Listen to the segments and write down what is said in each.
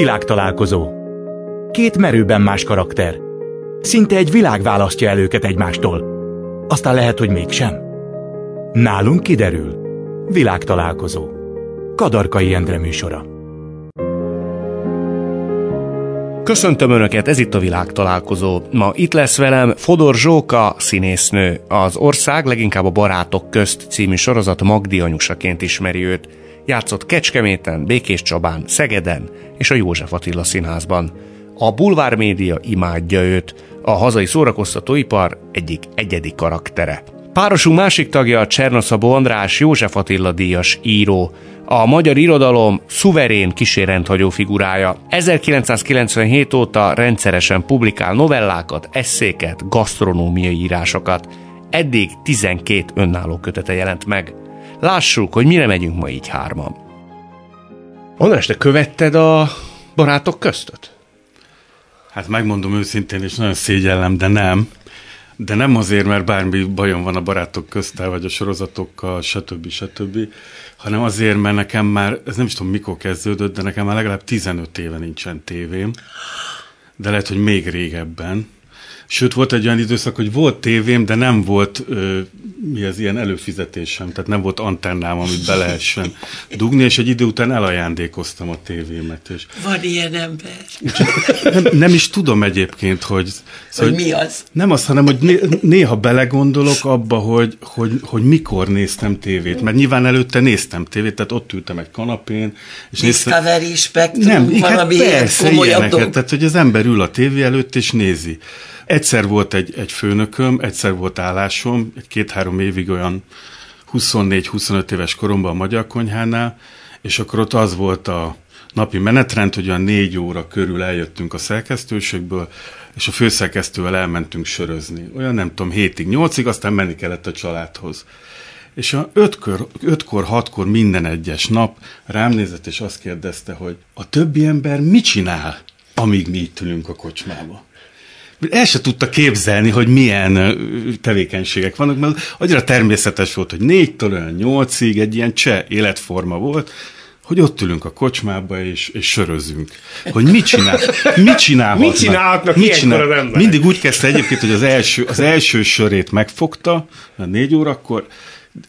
Világtalálkozó. Két merőben más karakter. Szinte egy világ választja el őket egymástól. Aztán lehet, hogy mégsem. Nálunk kiderül. Világtalálkozó. Kadarkai Endre műsora. Köszöntöm Önöket, ez itt a világtalálkozó. Ma itt lesz velem Fodor Zsóka, színésznő. Az ország leginkább a Barátok közt című sorozat Magdi anyusaként ismeri őt. Játszott Kecskeméten, Békés Csabán, Szegeden és a József Attila színházban. A bulvár média imádja őt, a hazai szórakoztatóipar egyik egyedi karaktere. Párosunk másik tagja a Csernoszabó András József Attila díjas író, a magyar irodalom szuverén kísérendhagyó figurája. 1997 óta rendszeresen publikál novellákat, eszéket, gasztronómiai írásokat. Eddig 12 önálló kötete jelent meg. Lássuk, hogy mire megyünk ma így hárman. András, te követted a barátok köztöt? Hát megmondom őszintén, és nagyon szégyellem, de nem. De nem azért, mert bármi bajom van a barátok köztel, vagy a sorozatokkal, stb. stb., hanem azért, mert nekem már, ez nem is tudom mikor kezdődött, de nekem már legalább 15 éve nincsen tévém, de lehet, hogy még régebben. Sőt, volt egy olyan időszak, hogy volt tévém, de nem volt ö, mi az ilyen előfizetésem, tehát nem volt antennám, amit be lehessen dugni, és egy idő után elajándékoztam a tévémet. És Van ilyen ember. nem, nem is tudom egyébként, hogy... Szóval, hogy mi az? Nem az, hanem, hogy né- néha belegondolok abba, hogy, hogy, hogy mikor néztem tévét, mert nyilván előtte néztem tévét, tehát ott ültem egy kanapén, és Discovery, néztem... Spectrum, nem, valami hát persze, komolyabb ilyeneket, tehát hogy az ember ül a tévé előtt és nézi. Egyszer volt egy, egy főnököm, egyszer volt állásom, egy két-három évig olyan 24-25 éves koromban a Magyar Konyhánál, és akkor ott az volt a napi menetrend, hogy olyan négy óra körül eljöttünk a szerkesztőségből, és a főszerkesztővel elmentünk sörözni. Olyan nem tudom, hétig, nyolcig, aztán menni kellett a családhoz. És a ötkor, ötkor, hatkor minden egyes nap rám nézett, és azt kérdezte, hogy a többi ember mit csinál, amíg mi itt ülünk a kocsmába el se tudta képzelni, hogy milyen tevékenységek vannak, mert annyira természetes volt, hogy négytől olyan nyolcig egy ilyen cseh életforma volt, hogy ott ülünk a kocsmába és, és sörözünk. Hogy mit csinál? Mit csinálhatnak? Mit csinálhatnak mit csinál? az emberek? Mindig úgy kezdte egyébként, hogy az első, az első sörét megfogta, a négy órakor,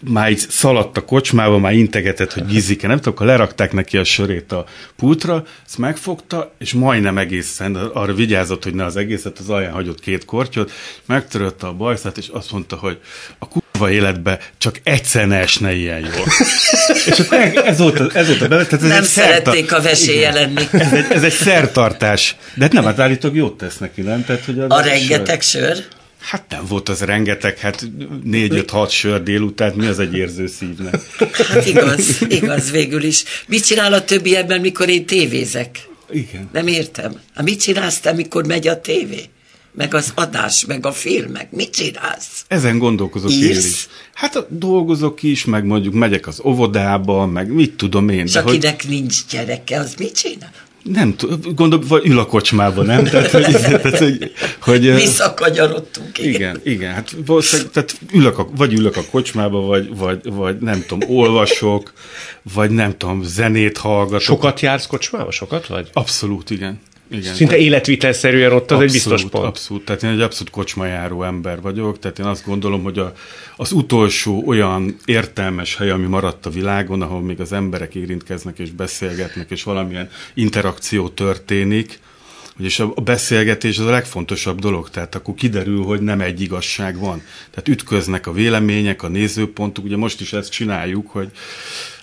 már így szaladt a kocsmába, már integetett, hogy gizike, nem tudom, akkor lerakták neki a sörét a pultra, ezt megfogta, és majdnem egészen, arra vigyázott, hogy ne az egészet, az alján hagyott két kortyot, megtörölte a bajszát, és azt mondta, hogy a kurva életbe csak egyszer ne esne ilyen jól. és ez, ez volt a, ez volt a bevet, tehát ez Nem egy szerették a vesélye lenni. Ez egy, ez egy szertartás. De hát nem, hát állítólag jót tesz neki, nem? Tehát, hogy A rengeteg sör. Hát nem volt az rengeteg, hát négy-öt-hat sör délután, mi az egy érző szívnek? Hát igaz, igaz végül is. Mit csinál a többi ember, mikor én tévézek? Igen. Nem értem. Hát mit csinálsz te, mikor megy a tévé? Meg az adás, meg a filmek. Mit csinálsz? Ezen gondolkozok Írsz? én is. Hát dolgozok is, meg mondjuk megyek az óvodába, meg mit tudom én. És de hogy akinek nincs gyereke, az mit csinál? Nem tudom, gondolom, vagy ül a kocsmában, nem? Tehát, hogy, tehát, hogy, hogy Visszakanyarodtunk. Igen. Igen, igen, hát valószínűleg, tehát ülök a, vagy ülök a kocsmába, vagy, vagy, vagy nem tudom, olvasok, vagy nem tudom, zenét hallgatok. Sokat jársz kocsmába? Sokat vagy? Abszolút, igen. Igen. Szinte életvitelszerűen ott az egy biztos pont. Abszolút, tehát én egy abszolút kocsmajáró ember vagyok, tehát én azt gondolom, hogy a, az utolsó olyan értelmes hely, ami maradt a világon, ahol még az emberek érintkeznek és beszélgetnek, és valamilyen interakció történik, és a beszélgetés az a legfontosabb dolog, tehát akkor kiderül, hogy nem egy igazság van. Tehát ütköznek a vélemények, a nézőpontok, ugye most is ezt csináljuk, hogy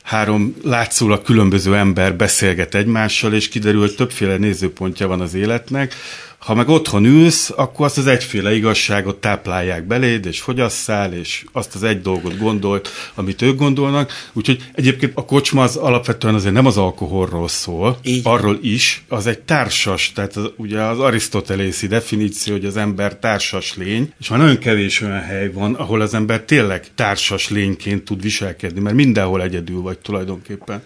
három látszólag különböző ember beszélget egymással, és kiderül, hogy többféle nézőpontja van az életnek. Ha meg otthon ülsz, akkor azt az egyféle igazságot táplálják beléd, és fogyasszál, és azt az egy dolgot gondolt, amit ők gondolnak. Úgyhogy egyébként a kocsma az alapvetően azért nem az alkoholról szól, Így. arról is, az egy társas, tehát az, ugye az arisztotelészi definíció, hogy az ember társas lény, és már nagyon kevés olyan hely van, ahol az ember tényleg társas lényként tud viselkedni, mert mindenhol egyedül vagy tulajdonképpen.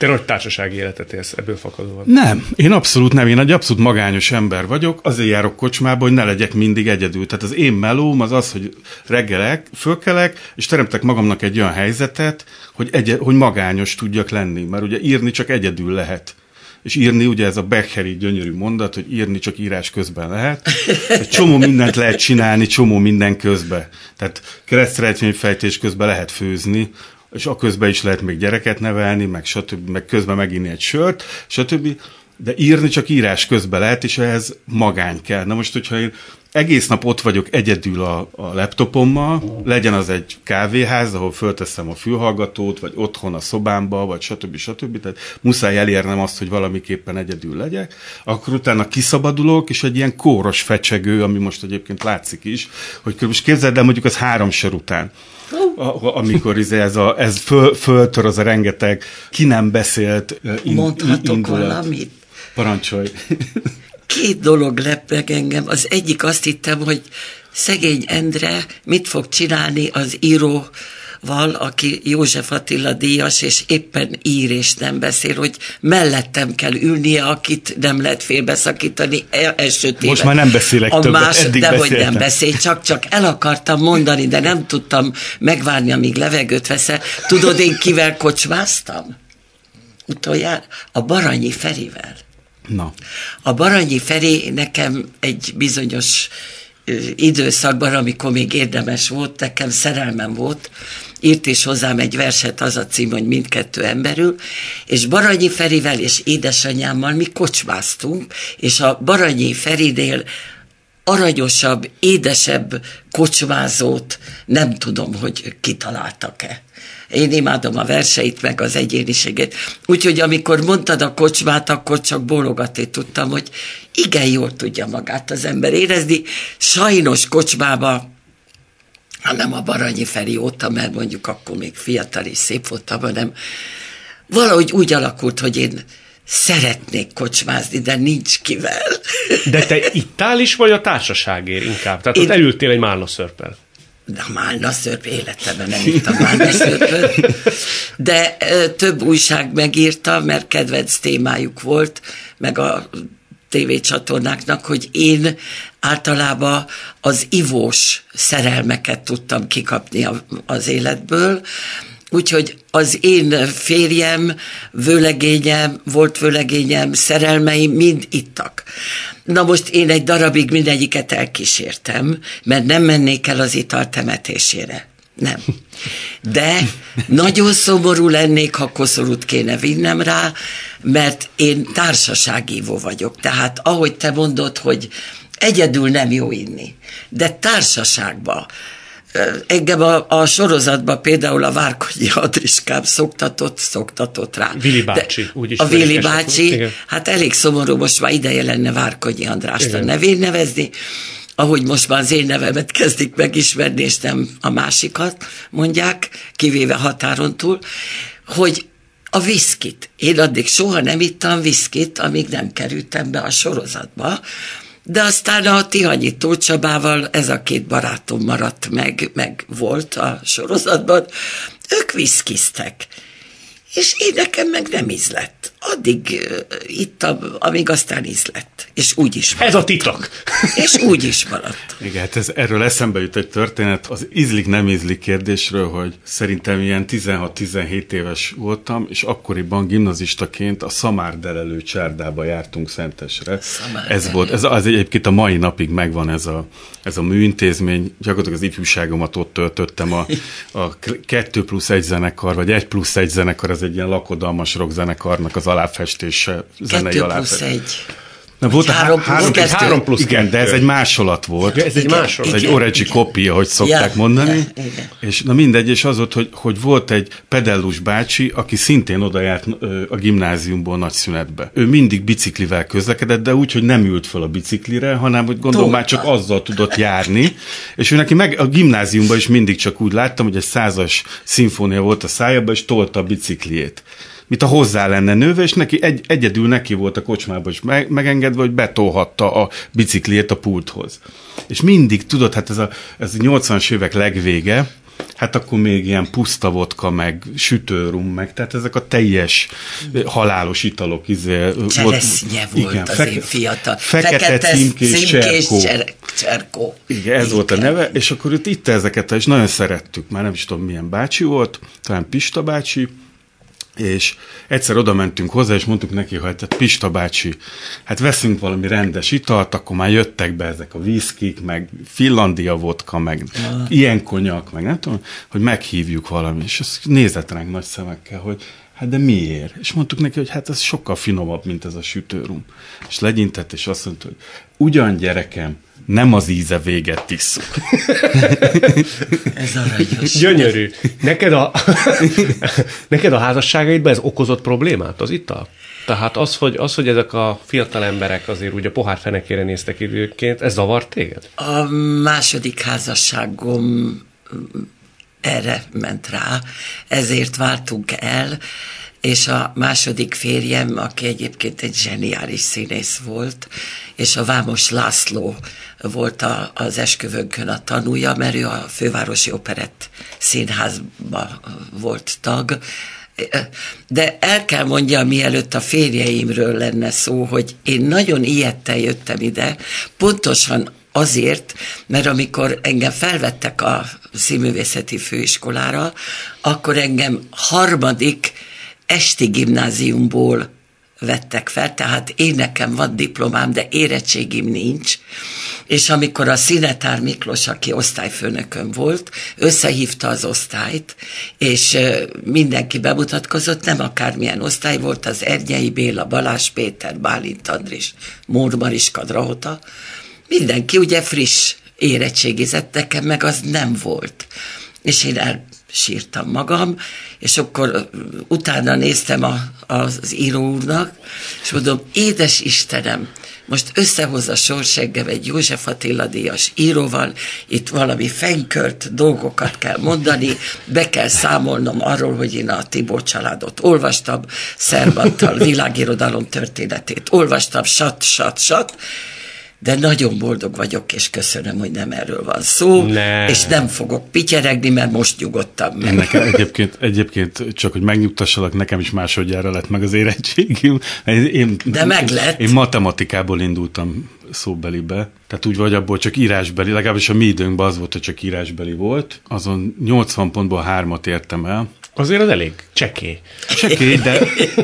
Te nagy társasági életet élsz ebből fakadóan. Nem, én abszolút nem. Én egy abszolút magányos ember vagyok, azért járok kocsmába, hogy ne legyek mindig egyedül. Tehát az én melóm az az, hogy reggelek, fölkelek, és teremtek magamnak egy olyan helyzetet, hogy, egy, hogy magányos tudjak lenni. Mert ugye írni csak egyedül lehet. és írni, ugye ez a Becheri gyönyörű mondat, hogy írni csak írás közben lehet. Egy csomó mindent lehet csinálni, csomó minden közben. Tehát keresztrejtvényfejtés közben lehet főzni, és a közben is lehet még gyereket nevelni, meg, stb., meg közben meginni egy sört, stb. De írni csak írás közben lehet, és ehhez magány kell. Na most, hogyha én egész nap ott vagyok egyedül a, a laptopommal, legyen az egy kávéház, ahol fölteszem a fülhallgatót, vagy otthon a szobámba, vagy stb. stb. Tehát muszáj elérnem azt, hogy valamiképpen egyedül legyek. Akkor utána kiszabadulok, és egy ilyen kóros fecsegő, ami most egyébként látszik is, hogy most képzeld el mondjuk az három sor után amikor izé ez, a, ez föl, föltör az a rengeteg ki nem beszélt in, Mondhatok indulat. valamit? Parancsolj. Két dolog lep meg engem. Az egyik azt hittem, hogy szegény Endre mit fog csinálni az író val, aki József Attila díjas, és éppen ír és nem beszél, hogy mellettem kell ülnie, akit nem lehet félbeszakítani e, első tévet. Most már nem beszélek a többet, más, eddig De hogy nem beszél, csak, csak el akartam mondani, de nem tudtam megvárni, amíg levegőt veszel. Tudod, én kivel kocsmáztam? Utoljára a Baranyi Ferivel. Na. A Baranyi Feri nekem egy bizonyos időszakban, amikor még érdemes volt, nekem szerelmem volt, írt is hozzám egy verset, az a cím, hogy mindkettő emberül, és Baranyi Ferivel és édesanyámmal mi kocsmáztunk, és a Baranyi Ferinél aranyosabb, édesebb kocsmázót nem tudom, hogy kitaláltak-e. Én imádom a verseit, meg az egyéniségét. Úgyhogy amikor mondtad a kocsmát, akkor csak bólogatni tudtam, hogy igen jól tudja magát az ember érezni. Sajnos kocsmába hát nem a Baranyi Feri óta, mert mondjuk akkor még fiatal és szép voltam, hanem valahogy úgy alakult, hogy én szeretnék kocsmázni, de nincs kivel. De te ittál is, vagy a társaságért inkább? Tehát én... ott elültél egy málnaszörppel. De a málnaszörp életemben nem írtam málnaszörpöt, de ö, több újság megírta, mert kedvenc témájuk volt, meg a tévécsatornáknak, hogy én általában az ivós szerelmeket tudtam kikapni az életből, Úgyhogy az én férjem, vőlegényem, volt vőlegényem, szerelmeim mind ittak. Na most én egy darabig mindegyiket elkísértem, mert nem mennék el az ital temetésére. Nem. De nagyon szomorú lennék, ha koszorút kéne vinnem rá, mert én társaságívó vagyok. Tehát ahogy te mondod, hogy egyedül nem jó inni, de társaságban engem a, a sorozatban például a Várkonyi Adriskám szoktatott, szoktatott rá. Vili bácsi, De úgy is. A Vili bácsi, Igen. hát elég szomorú, most már ideje lenne Várkonyi Andrást Igen. a nevén nevezni, ahogy most már az én nevemet kezdik megismerni, és nem a másikat mondják, kivéve határon túl, hogy a viszkit. Én addig soha nem ittam viszkit, amíg nem kerültem be a sorozatba, de aztán a Tihanyi Tócsabával ez a két barátom maradt meg, meg volt a sorozatban, ők viszkiztek. És én nekem meg nem ízlett. Addig uh, ittam, amíg aztán ízlett. És úgy is maradt. Ez a titok. És úgy is maradt. Igen, hát ez, erről eszembe jut egy történet az ízlik nem ízlik kérdésről, hogy szerintem ilyen 16-17 éves voltam, és akkoriban gimnazistaként a Szamárdelelő csárdába jártunk Szentesre. Ez volt, ez az egyébként a mai napig megvan ez a, ez a műintézmény. Gyakorlatilag az ifjúságomat ott töltöttem a, a 2 plusz egy zenekar, vagy 1 plusz egy zenekar, ez egy ilyen lakodalmas rockzenekarnak az aláfestése, zenei aláfestése. egy. Na, volt három, három, plusz, három plusz Igen, de ez egy másolat volt. Ja, ez egy másolat. Ez egy origi copy, ahogy szokták ja, mondani. Ja, igen. És na mindegy, és az volt, hogy, hogy volt egy pedellus bácsi, aki szintén oda járt a gimnáziumból nagy szünetbe. Ő mindig biciklivel közlekedett, de úgy, hogy nem ült fel a biciklire, hanem hogy gondolom már csak azzal tudott járni. És ő neki meg a gimnáziumban is mindig csak úgy láttam, hogy egy százas szimfónia volt a szájában, és tolta a bicikliét mint a hozzá lenne nőve, és neki egy, egyedül neki volt a kocsmába is meg, megengedve, hogy betolhatta a bicikliét a pulthoz. És mindig, tudod, hát ez a, ez a 80-as évek legvége, hát akkor még ilyen puszta vodka, meg sütőrum, meg tehát ezek a teljes halálos italok. Izé, Cseresznye volt, volt igen, az feke, én fiatal. Fekete, fekete címkés, cserkó. Cser, cserkó. Igen, ez igen. volt a neve, és akkor itt itta ezeket, és nagyon szerettük, már nem is tudom milyen bácsi volt, talán Pista bácsi, és egyszer oda mentünk hozzá, és mondtuk neki, hogy hát Pista bácsi, hát veszünk valami rendes italt, akkor már jöttek be ezek a viszkik, meg Finlandia vodka, meg ja. ilyen konyak, meg nem tudom, hogy meghívjuk valami, és ez nézett ránk nagy szemekkel, hogy hát de miért? És mondtuk neki, hogy hát ez sokkal finomabb, mint ez a sütőrum. És legyintett, és azt mondta, hogy ugyan gyerekem, nem az íze véget tisztuk. Ez aranyos. Gyönyörű. Neked a, neked a házasságaidban ez okozott problémát, az ital? Tehát az hogy, az, hogy ezek a fiatal emberek azért ugye pohár fenekére néztek időként, ez zavart téged? A második házasságom erre ment rá, ezért váltunk el, és a második férjem, aki egyébként egy zseniális színész volt, és a Vámos László volt a, az esküvőnkön a tanúja, mert ő a fővárosi operett színházba volt tag, de el kell mondjam, mielőtt a férjeimről lenne szó, hogy én nagyon ilyettel jöttem ide, pontosan azért, mert amikor engem felvettek a színművészeti főiskolára, akkor engem harmadik esti gimnáziumból vettek fel, tehát én nekem van diplomám, de érettségim nincs, és amikor a Szinetár Miklós, aki osztályfőnökön volt, összehívta az osztályt, és mindenki bemutatkozott, nem akármilyen osztály volt, az Ernyei Béla, Balázs Péter, Bálint Andris, Mór Mariska Drahota, mindenki ugye friss érettségizett, nekem meg az nem volt. És én elsírtam magam, és akkor utána néztem a, az író úrnak, és mondom, édes Istenem, most összehozza Sorseggem egy József Attila díjas íróval, itt valami fenykört dolgokat kell mondani, be kell számolnom arról, hogy én a Tibor családot olvastam, Szerbantal világirodalom történetét olvastam, sat, sat, sat, de nagyon boldog vagyok, és köszönöm, hogy nem erről van szó, ne. és nem fogok pityeregni, mert most nyugodtam meg. Nekem egyébként, egyébként csak, hogy megnyugtassalak, nekem is másodjára lett meg az érettségim. Én, de meg lett. Én matematikából indultam szóbelibe, tehát úgy vagy abból csak írásbeli, legalábbis a mi időnkben az volt, hogy csak írásbeli volt. Azon 80 pontból hármat értem el, Azért az elég cseké. Cseké, de,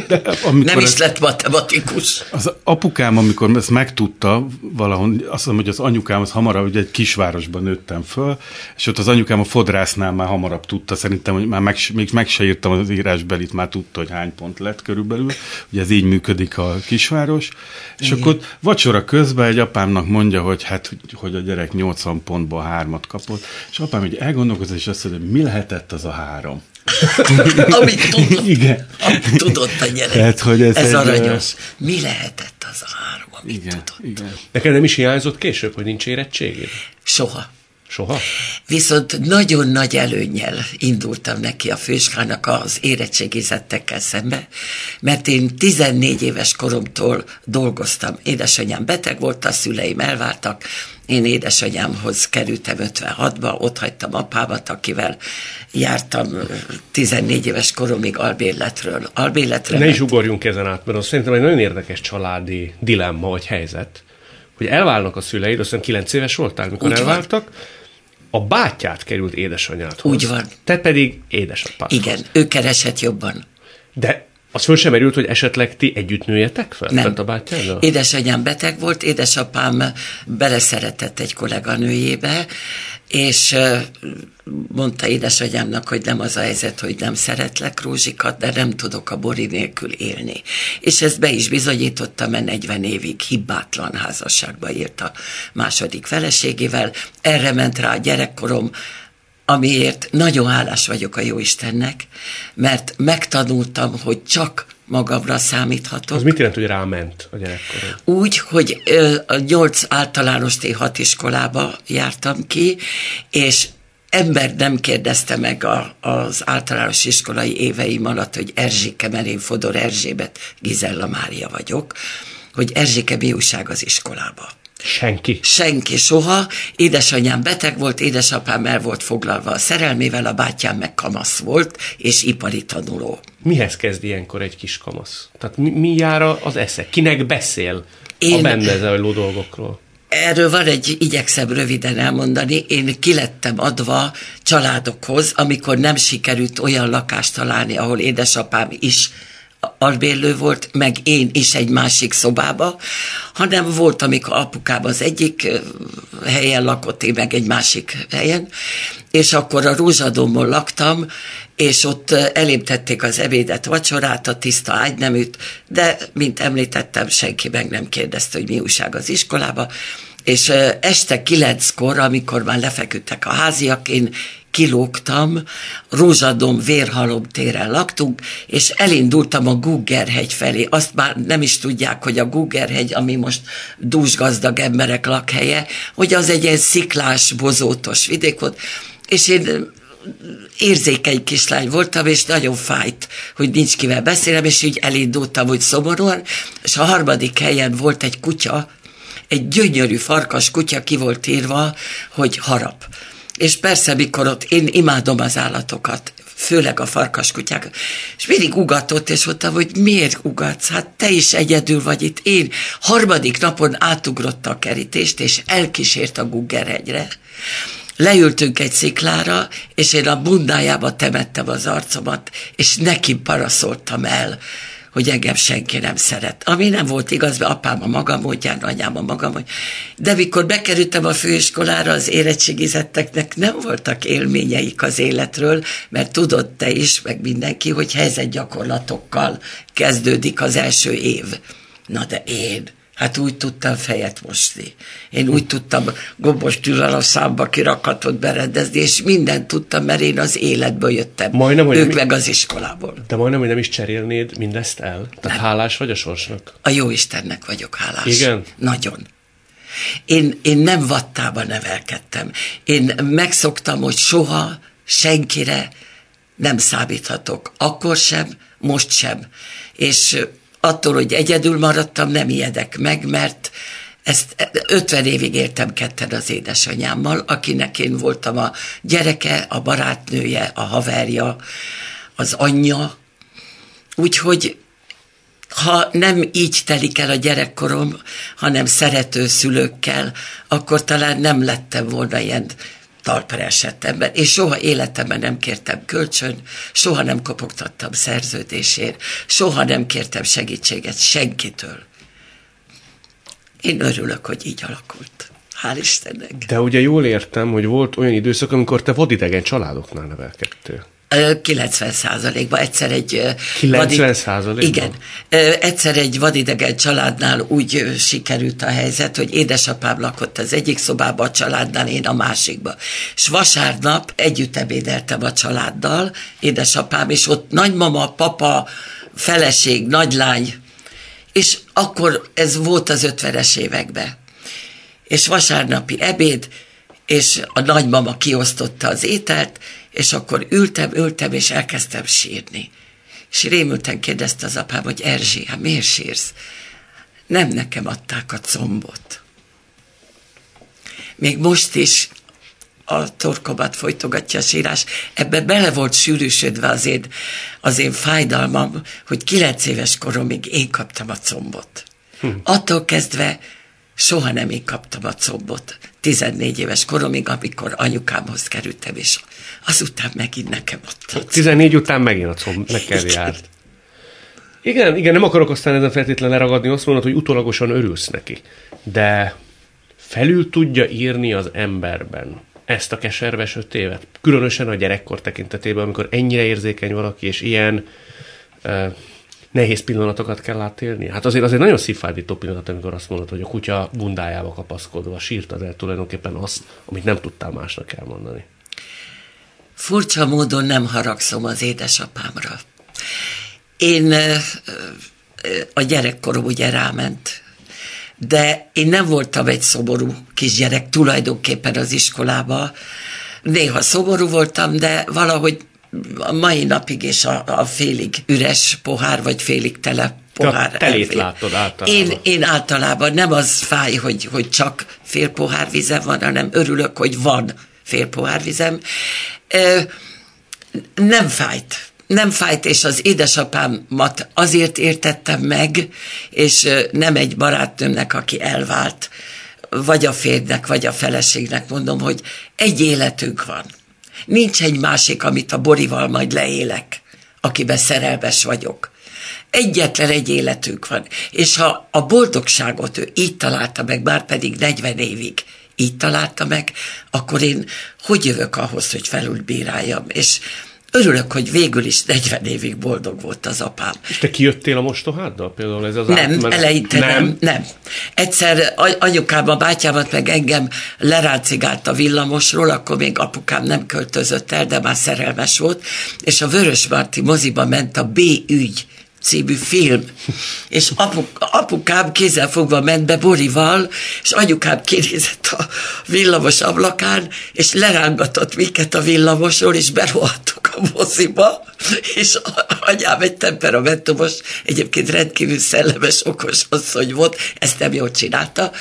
de amikor Nem is ez, lett matematikus. Az apukám, amikor ezt megtudta valahol, azt mondom, hogy az anyukám az hamarabb, ugye egy kisvárosban nőttem föl, és ott az anyukám a fodrásznál már hamarabb tudta, szerintem, hogy már meg, még meg se írtam az írásbelit, már tudta, hogy hány pont lett körülbelül. Ugye ez így működik a kisváros. És Igen. akkor vacsora közben egy apámnak mondja, hogy hát, hogy a gyerek 80 pontból hármat kapott, és apám így elgondolkozott, és azt mondja, hogy mi lehetett az a három? amit tudott, igen. amit tudott a gyerek. Tehát, hogy ez, ez aranyos. Mi lehetett az a három, amit igen, tudott? Igen. Neked nem is hiányzott később, hogy nincs érettséged? Soha. Soha? Viszont nagyon nagy előnyel indultam neki a főskának az érettségizettekkel szembe, mert én 14 éves koromtól dolgoztam. Édesanyám beteg volt, a szüleim elváltak, én édesanyámhoz kerültem 56-ba, ott hagytam apámat, akivel jártam 14 éves koromig albérletről. albérletre. Ne is ugorjunk ezen át, mert az szerintem egy nagyon érdekes családi dilemma vagy helyzet, hogy elválnak a szüleid, azt hiszem 9 éves voltál, mikor Úgy elváltak, van. A bátyát került édesanyádhoz. Úgy van. Te pedig édesapádhoz. Igen, ő keresett jobban. Az föl sem merült, hogy esetleg ti együtt nőjetek fel? Nem. a bátyáddal? Édesanyám beteg volt, édesapám beleszeretett egy kolléganőjébe, és mondta édesanyámnak, hogy nem az a helyzet, hogy nem szeretlek Rózsikat, de nem tudok a Bori nélkül élni. És ezt be is bizonyította, mert 40 évig hibátlan házasságba írt a második feleségével. Erre ment rá a gyerekkorom, amiért nagyon hálás vagyok a Jóistennek, mert megtanultam, hogy csak magamra számíthatok. Az mit jelent, hogy ráment a gyerekkorom? Úgy, hogy a nyolc általános T6 iskolába jártam ki, és ember nem kérdezte meg a, az általános iskolai éveim alatt, hogy Erzsike, mert én Fodor Erzsébet, Gizella Mária vagyok, hogy Erzsike mi újság az iskolába. Senki? Senki, soha. Édesanyám beteg volt, édesapám el volt foglalva a szerelmével, a bátyám meg kamasz volt, és ipari tanuló. Mihez kezd ilyenkor egy kis kamasz? Tehát mi, mi jár az esze? Kinek beszél Én... a benne zajló dolgokról? Erről van egy, igyekszem röviden elmondani, én kilettem adva családokhoz, amikor nem sikerült olyan lakást találni, ahol édesapám is albérlő volt, meg én is egy másik szobába, hanem volt, amikor apukám az egyik helyen lakott, én meg egy másik helyen, és akkor a Rózsadomon laktam, és ott eléptették az ebédet, vacsorát, a tiszta ágyneműt, de, mint említettem, senki meg nem kérdezte, hogy mi újság az iskolába, és este kilenckor, amikor már lefeküdtek a háziak, én kilógtam, Rózsadom vérhalom téren laktunk, és elindultam a Guggerhegy felé. Azt már nem is tudják, hogy a Guggerhegy, ami most dúsgazdag emberek lakhelye, hogy az egy ilyen sziklás, bozótos vidék volt, és én érzékeny kislány voltam, és nagyon fájt, hogy nincs kivel beszélem, és így elindultam, hogy szomorúan, és a harmadik helyen volt egy kutya, egy gyönyörű farkas kutya ki volt írva, hogy harap. És persze, mikor ott én imádom az állatokat, főleg a farkaskutyák, és mindig ugatott, és mondtam, hogy miért ugatsz? Hát te is egyedül vagy itt. Én harmadik napon átugrotta a kerítést, és elkísért a Guggerhegyre. Leültünk egy sziklára, és én a bundájába temettem az arcomat, és neki paraszoltam el hogy engem senki nem szeret. Ami nem volt igaz, mert apám a maga módján, anyám a maga módján. De mikor bekerültem a főiskolára, az érettségizetteknek nem voltak élményeik az életről, mert tudod te is, meg mindenki, hogy helyzetgyakorlatokkal kezdődik az első év. Na de én Hát úgy tudtam fejet mosni. Én úgy tudtam gombos tűzzel a számba kirakatot berendezni, és mindent tudtam, mert én az életből jöttem. Majdnem, hogy ők meg az iskolából. De majdnem, hogy nem is cserélnéd mindezt el? Tehát nem. hálás vagy a sorsnak? A jó Istennek vagyok hálás. Igen? Nagyon. Én, én nem vattába nevelkedtem. Én megszoktam, hogy soha senkire nem számíthatok. Akkor sem, most sem. És attól, hogy egyedül maradtam, nem ijedek meg, mert ezt 50 évig éltem ketten az édesanyámmal, akinek én voltam a gyereke, a barátnője, a haverja, az anyja. Úgyhogy ha nem így telik el a gyerekkorom, hanem szerető szülőkkel, akkor talán nem lettem volna ilyen talpra esettemben, és soha életemben nem kértem kölcsön, soha nem kopogtattam szerződésért, soha nem kértem segítséget senkitől. Én örülök, hogy így alakult. Hál' Istennek. De ugye jól értem, hogy volt olyan időszak, amikor te vadidegen családoknál nevelkedtél. 90 százalékban egyszer egy... 90 százalékban? Igen. Egyszer egy vadidegen családnál úgy sikerült a helyzet, hogy édesapám lakott az egyik szobába, a családnál, én a másikba. És vasárnap együtt ebédeltem a családdal, édesapám, és ott nagymama, papa, feleség, nagylány, és akkor ez volt az ötvenes években. És vasárnapi ebéd, és a nagymama kiosztotta az ételt, és akkor ültem, ültem, és elkezdtem sírni. És rémülten kérdezte az apám, hogy Erzsi, hát miért sírsz? Nem nekem adták a combot. Még most is a torkomat folytogatja a sírás. Ebbe bele volt sűrűsödve az én, az én fájdalmam, hogy kilenc éves koromig én kaptam a combot. Hm. Attól kezdve soha nem én kaptam a combot. 14 éves koromig, amikor anyukámhoz kerültem, és azután megint nekem adta. 14 után megint a comb neked járt. Igen, igen, nem akarok aztán ezen feltétlenül leragadni, azt mondod, hogy utólagosan örülsz neki. De felül tudja írni az emberben ezt a keserves öt évet. Különösen a gyerekkor tekintetében, amikor ennyire érzékeny valaki, és ilyen uh, nehéz pillanatokat kell átélni. Hát azért, azért nagyon szívfájdító pillanat, amikor azt mondod, hogy a kutya bundájába kapaszkodva sírtad el tulajdonképpen azt, amit nem tudtál másnak elmondani. Furcsa módon nem haragszom az édesapámra. Én a gyerekkorom ugye ráment, de én nem voltam egy szomorú kisgyerek tulajdonképpen az iskolába. Néha szomorú voltam, de valahogy a mai napig is a, a félig üres pohár, vagy félig tele pohár. Te telét látod általában. Én, én általában nem az fáj, hogy, hogy csak fél pohár vizem van, hanem örülök, hogy van fél pohár vizem. Nem fájt. Nem fájt, és az édesapámat azért értettem meg, és nem egy barátnőmnek, aki elvált, vagy a férjnek, vagy a feleségnek mondom, hogy egy életünk van. Nincs egy másik, amit a Borival majd leélek, akiben szerelmes vagyok. Egyetlen egy életünk van. És ha a boldogságot ő így találta meg, már pedig 40 évig így találta meg, akkor én hogy jövök ahhoz, hogy felülbíráljam? És örülök, hogy végül is 40 évig boldog volt az apám. És te kijöttél a mostoháddal például ez az Nem, átmenet? eleinte nem. nem, nem. Egyszer anyukám a bátyámat meg engem leráncigált a villamosról, akkor még apukám nem költözött el, de már szerelmes volt, és a Vörös Marti moziba ment a B ügy című film. És apuk, apukám fogva ment be Borival, és anyukám kinézett a villamos ablakán, és lerángatott minket a villamosról, és berohadtuk moziba, és anyám egy temperamentumos, egyébként rendkívül szellemes, okos asszony volt, ezt nem jól csinálta,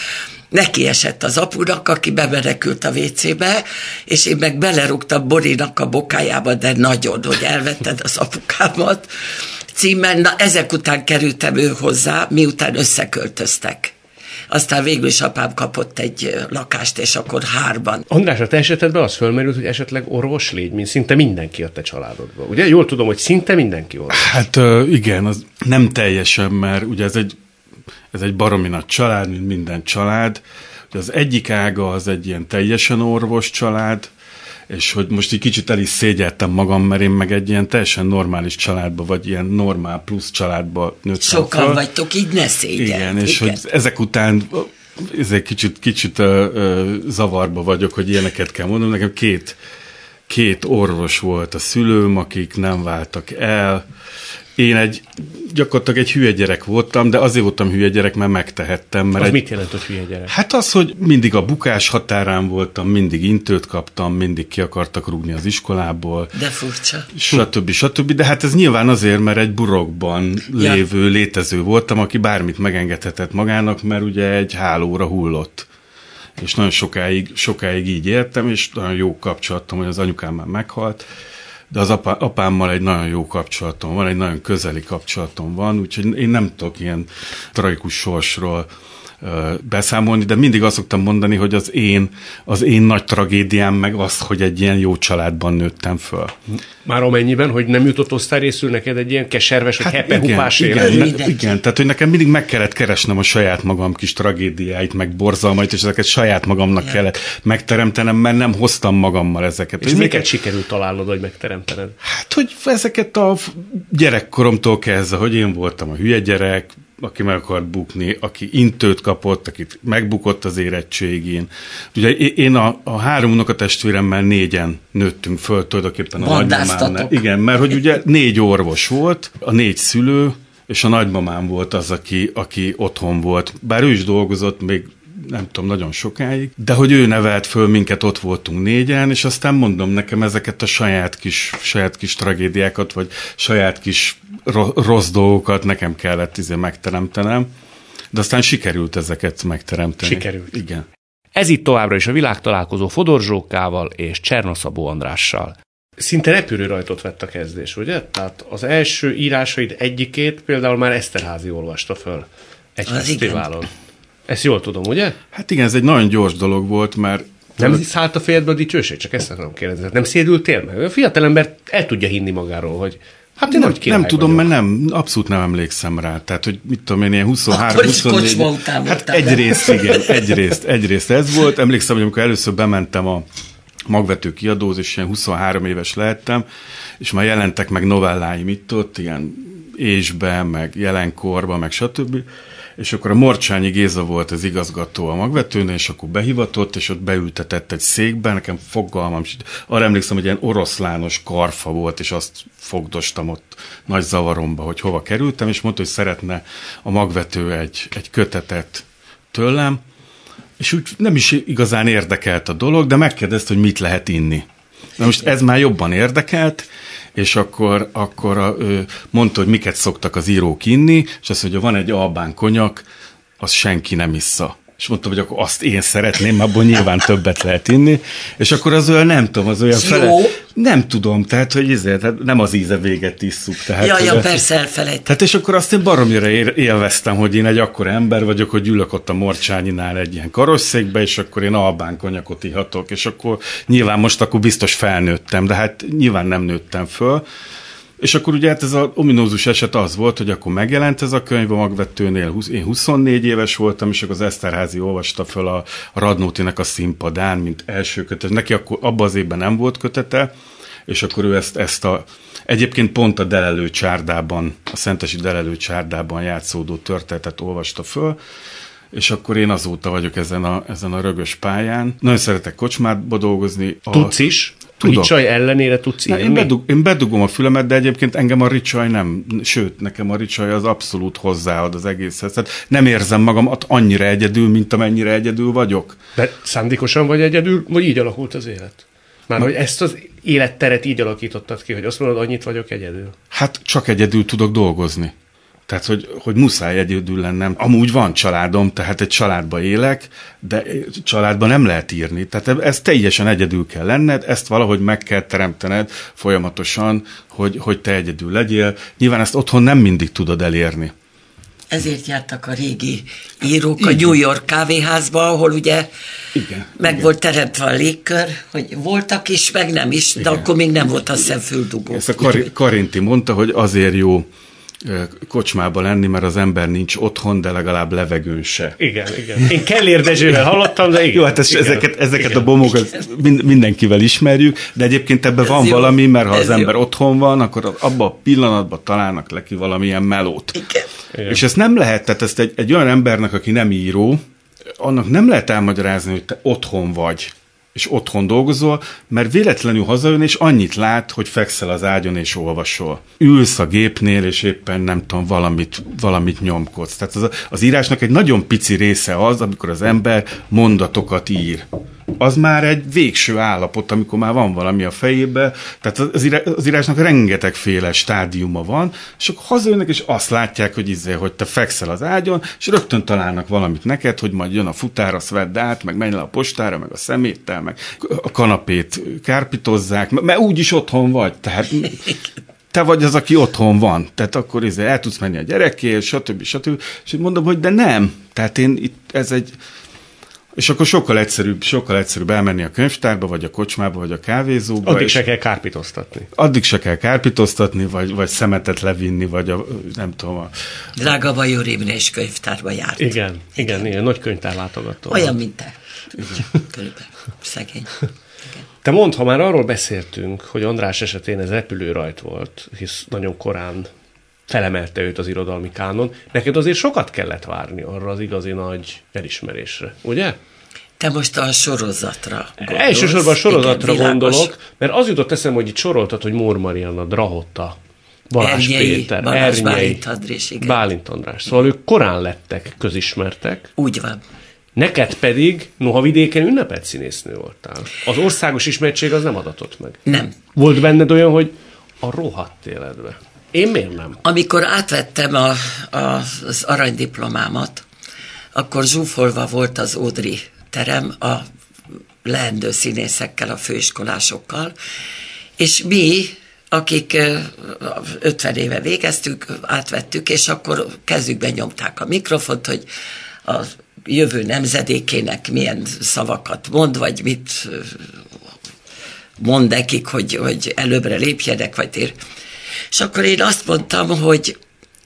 neki esett az apunak, aki bemenekült a WC-be, és én meg belerúgtam Borinak a bokájába, de nagyon, hogy elvetted az apukámat, címmel, na ezek után kerültem ő hozzá, miután összeköltöztek. Aztán végül is apám kapott egy lakást, és akkor hárban. András, a te esetedben az fölmerült, hogy esetleg orvos légy, mint szinte mindenki a te családodba. Ugye? Jól tudom, hogy szinte mindenki orvos. Hát igen, az nem teljesen, mert ugye ez egy, ez egy baromi nagy család, mint minden család. Ugye az egyik ága az egy ilyen teljesen orvos család, és hogy most egy kicsit el is szégyeltem magam, mert én meg egy ilyen teljesen normális családba, vagy ilyen normál plusz családba nőttem Sokan fel. vagytok, így ne szégyelt. Igen, és igen. hogy ezek után ez egy kicsit, kicsit uh, uh, zavarba vagyok, hogy ilyeneket kell mondanom. Nekem két, két orvos volt a szülőm, akik nem váltak el, én egy gyakorlatilag egy hülye gyerek voltam, de azért voltam hülye gyerek, mert megtehettem. Mert az egy, mit jelent, hogy hülye gyerek? Hát az, hogy mindig a bukás határán voltam, mindig intőt kaptam, mindig ki akartak rúgni az iskolából. De furcsa. Stb. stb. De hát ez nyilván azért, mert egy burokban ja. lévő, létező voltam, aki bármit megengedhetett magának, mert ugye egy hálóra hullott és nagyon sokáig, sokáig így éltem, és nagyon jó kapcsolatom, hogy az anyukám már meghalt, de az apá, apámmal egy nagyon jó kapcsolatom van, egy nagyon közeli kapcsolatom van, úgyhogy én nem tudok ilyen tragikus sorsról beszámolni, de mindig azt szoktam mondani, hogy az én, az én nagy tragédiám meg az, hogy egy ilyen jó családban nőttem föl. Már amennyiben, hogy nem jutott osztályrészül neked egy ilyen keserves, vagy hát hepehupás igen, igen, ne, igen, tehát hogy nekem mindig meg kellett keresnem a saját magam kis tragédiáit, meg borzalmait, és ezeket saját magamnak igen. kellett megteremtenem, mert nem hoztam magammal ezeket. És miket ezeket... sikerült találnod, hogy megteremtened? Hát, hogy ezeket a gyerekkoromtól kezdve, hogy én voltam a hülye gyerek, aki meg akart bukni, aki intőt kapott, akit megbukott az érettségén. Ugye én a, a három unokatestvéremmel négyen nőttünk föl tulajdonképpen a nagymamánál. Igen, mert hogy ugye négy orvos volt, a négy szülő, és a nagymamám volt az, aki, aki otthon volt. Bár ő is dolgozott még nem tudom, nagyon sokáig, de hogy ő nevelt föl minket, ott voltunk négyen, és aztán mondom nekem ezeket a saját kis, saját kis tragédiákat, vagy saját kis rossz dolgokat nekem kellett izé megteremtenem, de aztán sikerült ezeket megteremteni. Sikerült. Igen. Ez itt továbbra is a világtalálkozó Fodor Zsókával és Csernoszabó Andrással. Szinte repülő rajtot vett a kezdés, ugye? Tehát az első írásaid egyikét például már Eszterházi olvasta föl egy az fesztiválon. Igen. Ezt jól tudom, ugye? Hát igen, ez egy nagyon gyors dolog volt, mert nem szállt a fejedbe a dicsőség? Csak ezt akarom kérdezni. Nem szédültél meg? A fiatalember el tudja hinni magáról, hogy Hát én nem, nem tudom, vagyok. mert nem, abszolút nem emlékszem rá. Tehát, hogy mit tudom én, ilyen 23, 24. Hát egyrészt, igen, egyrészt, egyrészt ez volt. Emlékszem, hogy amikor először bementem a magvető kiadóz, és ilyen 23 éves lehettem, és már jelentek meg novelláim itt ott, ilyen ésben, meg jelenkorban, meg stb és akkor a Morcsányi Géza volt az igazgató a magvetőnél, és akkor behivatott, és ott beültetett egy székbe, nekem fogalmam, arra emlékszem, hogy ilyen oroszlános karfa volt, és azt fogdostam ott nagy zavaromba, hogy hova kerültem, és mondta, hogy szeretne a magvető egy, egy kötetet tőlem, és úgy nem is igazán érdekelt a dolog, de megkérdezte, hogy mit lehet inni. Na most ez már jobban érdekelt, és akkor, akkor a, ő mondta, hogy miket szoktak az írók inni, és azt mondja, van egy albán konyak, az senki nem issza. És mondtam, hogy akkor azt én szeretném, abból nyilván többet lehet inni. És akkor az olyan, nem tudom, az olyan fele... Nem tudom, tehát, hogy ezért, tehát nem az íze véget isszuk. Tehát, ja, ja, persze elfelejt. Tehát és akkor azt én baromira élveztem, hogy én egy akkor ember vagyok, hogy ülök ott a Morcsányinál egy ilyen karosszékbe, és akkor én albán konyakot ihatok, és akkor nyilván most akkor biztos felnőttem, de hát nyilván nem nőttem föl. És akkor ugye hát ez az ominózus eset az volt, hogy akkor megjelent ez a könyv a magvetőnél, én 24 éves voltam, és akkor az Eszterházi olvasta föl a Radnótinek a színpadán, mint első kötet. Neki akkor abban az évben nem volt kötete, és akkor ő ezt, ezt a Egyébként pont a Delelő csárdában, a Szentesi Delelő csárdában játszódó történetet olvasta föl, és akkor én azóta vagyok ezen a, ezen a rögös pályán. Nagyon szeretek kocsmátba dolgozni. A... Tudsz is? Tudok. Ricsaj ellenére tudsz írni? Én, bedug, én bedugom a fülemet, de egyébként engem a ricsaj nem, sőt, nekem a ricsaj az abszolút hozzáad az egészhez. Tehát nem érzem magam annyira egyedül, mint amennyire egyedül vagyok. De szándékosan vagy egyedül, vagy így alakult az élet? Már hogy ezt az életteret így alakítottad ki, hogy azt mondod, annyit vagyok egyedül? Hát csak egyedül tudok dolgozni. Tehát, hogy, hogy muszáj egyedül lennem. Amúgy van családom, tehát egy családba élek, de családba nem lehet írni. Tehát ez teljesen egyedül kell lenned, ezt valahogy meg kell teremtened folyamatosan, hogy, hogy te egyedül legyél. Nyilván ezt otthon nem mindig tudod elérni. Ezért jártak a régi írók igen. a New York kávéházba, ahol ugye igen, meg igen. volt teremtve a légkör, hogy voltak is, meg nem is, igen. de akkor még nem volt a szemfüldugó. Ezt a Kar- Karinti mondta, hogy azért jó kocsmába lenni, mert az ember nincs otthon, de legalább levegőn se. Igen, igen. Én Kellér Dezsővel hallottam, de igen. Jó, hát ez, igen, ezeket, ezeket igen. a bomokat mindenkivel ismerjük, de egyébként ebben van jó, valami, mert ha az ember jó. otthon van, akkor abban a pillanatban találnak neki valamilyen melót. Igen. igen. És ezt nem lehet, tehát ezt egy, egy olyan embernek, aki nem író, annak nem lehet elmagyarázni, hogy te otthon vagy és otthon dolgozol, mert véletlenül hazajön, és annyit lát, hogy fekszel az ágyon és olvasol. Ülsz a gépnél, és éppen nem tudom, valamit, valamit nyomkodsz. Tehát az, az írásnak egy nagyon pici része az, amikor az ember mondatokat ír az már egy végső állapot, amikor már van valami a fejébe, tehát az, írás, az írásnak rengetegféle stádiuma van, és akkor hazajönnek, és azt látják, hogy izé, hogy te fekszel az ágyon, és rögtön találnak valamit neked, hogy majd jön a futár, azt vedd át, meg menj le a postára, meg a szeméttel, meg a kanapét kárpitozzák, mert úgyis otthon vagy, tehát te vagy az, aki otthon van, tehát akkor izé, el tudsz menni a gyerekért, stb. stb. És mondom, hogy de nem. Tehát én itt, ez egy, és akkor sokkal egyszerűbb, sokkal egyszerűbb elmenni a könyvtárba, vagy a kocsmába, vagy a kávézóba. Addig se kell kárpitoztatni. Addig se kell kárpitoztatni, vagy, vagy szemetet levinni, vagy a, nem tudom. A... Drága Bajor és könyvtárba járt. Igen, igen, igen, igen nagy könyvtárlátogató. Olyan, mint te. Körülbelül. Szegény. Te mondd, ha már arról beszéltünk, hogy András esetén ez repülőrajt volt, hisz nagyon korán felemelte őt az irodalmi kánon. Neked azért sokat kellett várni arra az igazi nagy elismerésre, ugye? Te most a sorozatra gondolsz. Elsősorban a sorozatra Igen, gondolok, mert az jutott eszembe, hogy itt soroltad, hogy Mór Marianna, Drahotta, Balázs Ernyei, Péter, Balázs Ernyei, Bálint András, igen. Bálint András. Szóval ők korán lettek közismertek. Úgy van. Neked pedig, noha vidéken ünnepelt színésznő voltál. Az országos ismertség az nem adatott meg. Nem. Volt benned olyan, hogy a rohadt életbe. Én miért nem? Amikor átvettem a, a, az aranydiplomámat, akkor zsúfolva volt az Ódri terem a leendő színészekkel, a főiskolásokkal, és mi, akik 50 éve végeztük, átvettük, és akkor kezükben nyomták a mikrofont, hogy a jövő nemzedékének milyen szavakat mond, vagy mit mond nekik, hogy, hogy előbbre lépjenek, vagy tér. És akkor én azt mondtam, hogy